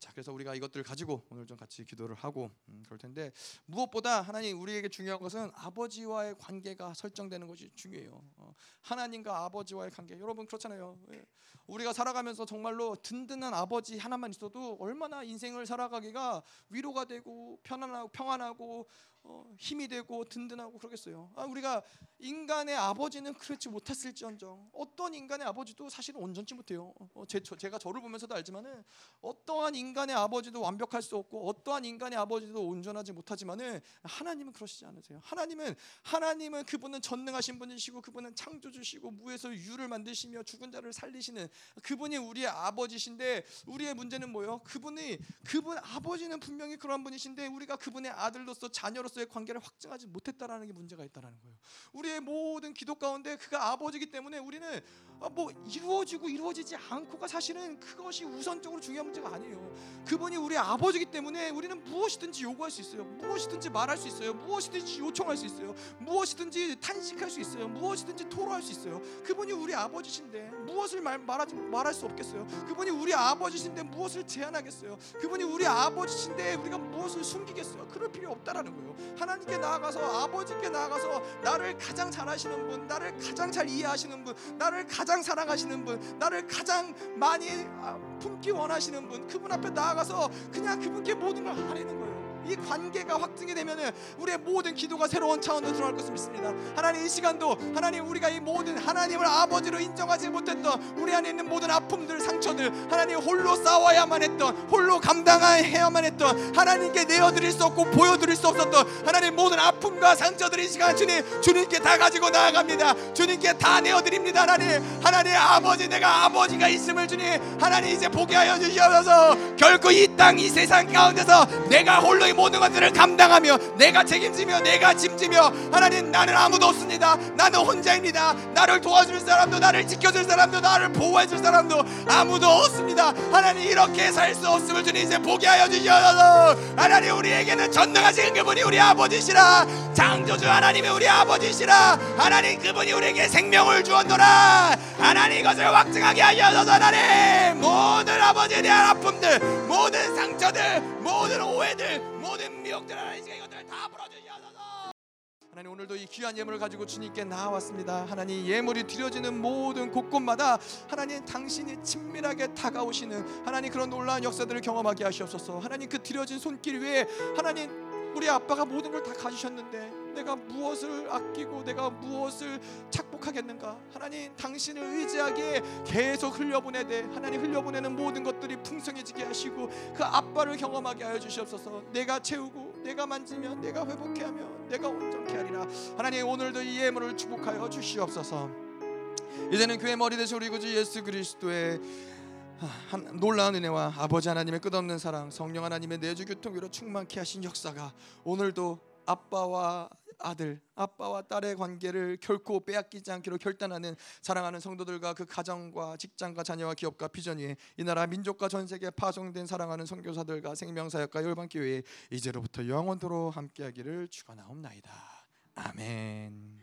자, 그래서 우리가 이것들을 가지고 오늘 좀 같이 기도를 하고 음, 그럴 텐데 무엇보다 하나님 우리에게 중요한 것은 아버지와의 관계가 설정되는 것이 중요해요. 어, 하나님과 아버지와의 관계. 여러분 그렇잖아요. 예. 우리가 살아가면서 정말로 든든한 아버지 하나만 있어도 얼마나 인생을 살아가기가 위로가 되고 편안하고 평안하고 어, 힘이 되고 든든하고 그러겠어요. 아, 우리가 인간의 아버지는 그렇지 못했을지언정 어떤 인간의 아버지도 사실은 온전치 못해요. 어, 제, 저, 제가 저를 보면서도 알지만은 어떠한 인간의 아버지도 완벽할 수 없고 어떠한 인간의 아버지도 온전하지 못하지만은 하나님은 그러시지 않으세요. 하나님은 하나님은 그분은 전능하신 분이시고 그분은 창조주시고 무에서 유를 만드시며 죽은 자를 살리시는 그분이 우리의 아버지신데 우리의 문제는 뭐예요? 그분이 그분 아버지는 분명히 그런 분이신데 우리가 그분의 아들로서 자녀로 서의 관계를 확증하지 못했다라는 게 문제가 있다라는 거예요. 우리의 모든 기도 가운데 그가 아버지기 때문에 우리는 아, 뭐 이루어지고 이루어지지 않고가 사실은 그것이 우선적으로 중요한 문제가 아니에요. 그분이 우리 아버지기 때문에 우리는 무엇이든지 요구할 수 있어요. 무엇이든지 말할 수 있어요. 무엇이든지 요청할 수 있어요. 무엇이든지 탄식할 수 있어요. 무엇이든지 토로할 수 있어요. 그분이 우리 아버지신데 무엇을 말, 말하지 말할 수 없겠어요. 그분이 우리 아버지신데 무엇을 제한하겠어요. 그분이 우리 아버지신데 우리가 무엇을 숨기겠어요. 그럴 필요 없다라는 거예요. 하나님께 나아가서 아버지께 나아가서 나를 가장 잘 아시는 분, 나를 가장 잘 이해하시는 분, 나를 가장 사랑하시는 분, 나를 가장 많이 아, 품기 원하시는 분, 그분 앞에 나아가서 그냥 그분께 모든 걸 아뢰는 거예요. 이 관계가 확증이 되면은 우리의 모든 기도가 새로운 차원으로 들어갈 것을 믿습니다. 하나님 이 시간도 하나님 우리가 이 모든 하나님을 아버지로 인정하지 못했던 우리 안에 있는 모든 아픔들 상처들 하나님 홀로 싸워야만 했던 홀로 감당해야만 했던 하나님께 내어드릴 수 없고 보여드릴 수 없었던 하나님 모든 아픔과 상처들이 시간 주님 주님께 다 가지고 나아갑니다. 주님께 다 내어드립니다. 하나님 하나님 아버지 내가 아버지가 있음을 주님 하나님 이제 보게 하여 주시옵소서 결코 이 땅 이 세상 가운데서 내가 홀로 이 모든 것들을 감당하며 내가 책임지며 내가 짐지며 하나님 나는 아무도 없습니다. 나는 혼자입니다. 나를 도와줄 사람도 나를 지켜줄 사람도 나를 보호해줄 사람도 아무도 없습니다. 하나님 이렇게 살 수 없음을 주님 이제 보게 하여 주셔서 하나님 우리에게는 전능하신 그분이 우리 아버지시라 창조주 하나님이 우리 아버지시라 하나님 그분이 우리에게 생명을 주었노라 하나님 이것을 확증하게 하셔서 하나님 모든 아버지에 대한 아픔들 모든 상처들 모든 오해들 모든 미혹들 하나님 이것들을 다 풀어주셔서 하나님 오늘도 이 귀한 예물을 가지고 주님께 나왔습니다. 하나님 예물이 드려지는 모든 곳곳마다 하나님 당신이 친밀하게 다가오시는 하나님 그런 놀라운 역사들을 경험하게 하시옵소서. 하나님 그 드려진 손길 위에 하나님 우리 아빠가 모든 걸 다 가지셨는데 내가 무엇을 아끼고 내가 무엇을 착복하겠는가? 하나님 당신을 의지하게 계속 흘려보내되 하나님 흘려보내는 모든 것들이 풍성해지게 하시고 그 아빠를 경험하게 하여 주시옵소서. 내가 채우고 내가 만지며 내가 회복해 하며 내가 온전케 하리라. 하나님 오늘도 이 예물을 축복하여 주시옵소서. 이제는 교회 머리 대신 우리 구주 예수 그리스도의 한 놀라운 은혜와 아버지 하나님의 끝없는 사랑, 성령 하나님의 내주 교통으로 충만케 하신 역사가 오늘도 아빠와 아들, 아빠와 딸의 관계를 결코 빼앗기지 않기로 결단하는 사랑하는 성도들과 그 가정과 직장과 자녀와 기업과 비전 위에 이 나라 민족과 전 세계에 파송된 사랑하는 선교사들과 생명사역과 열방교회 이제로부터 영원토로 함께하기를 축원하옵나이다. 아멘.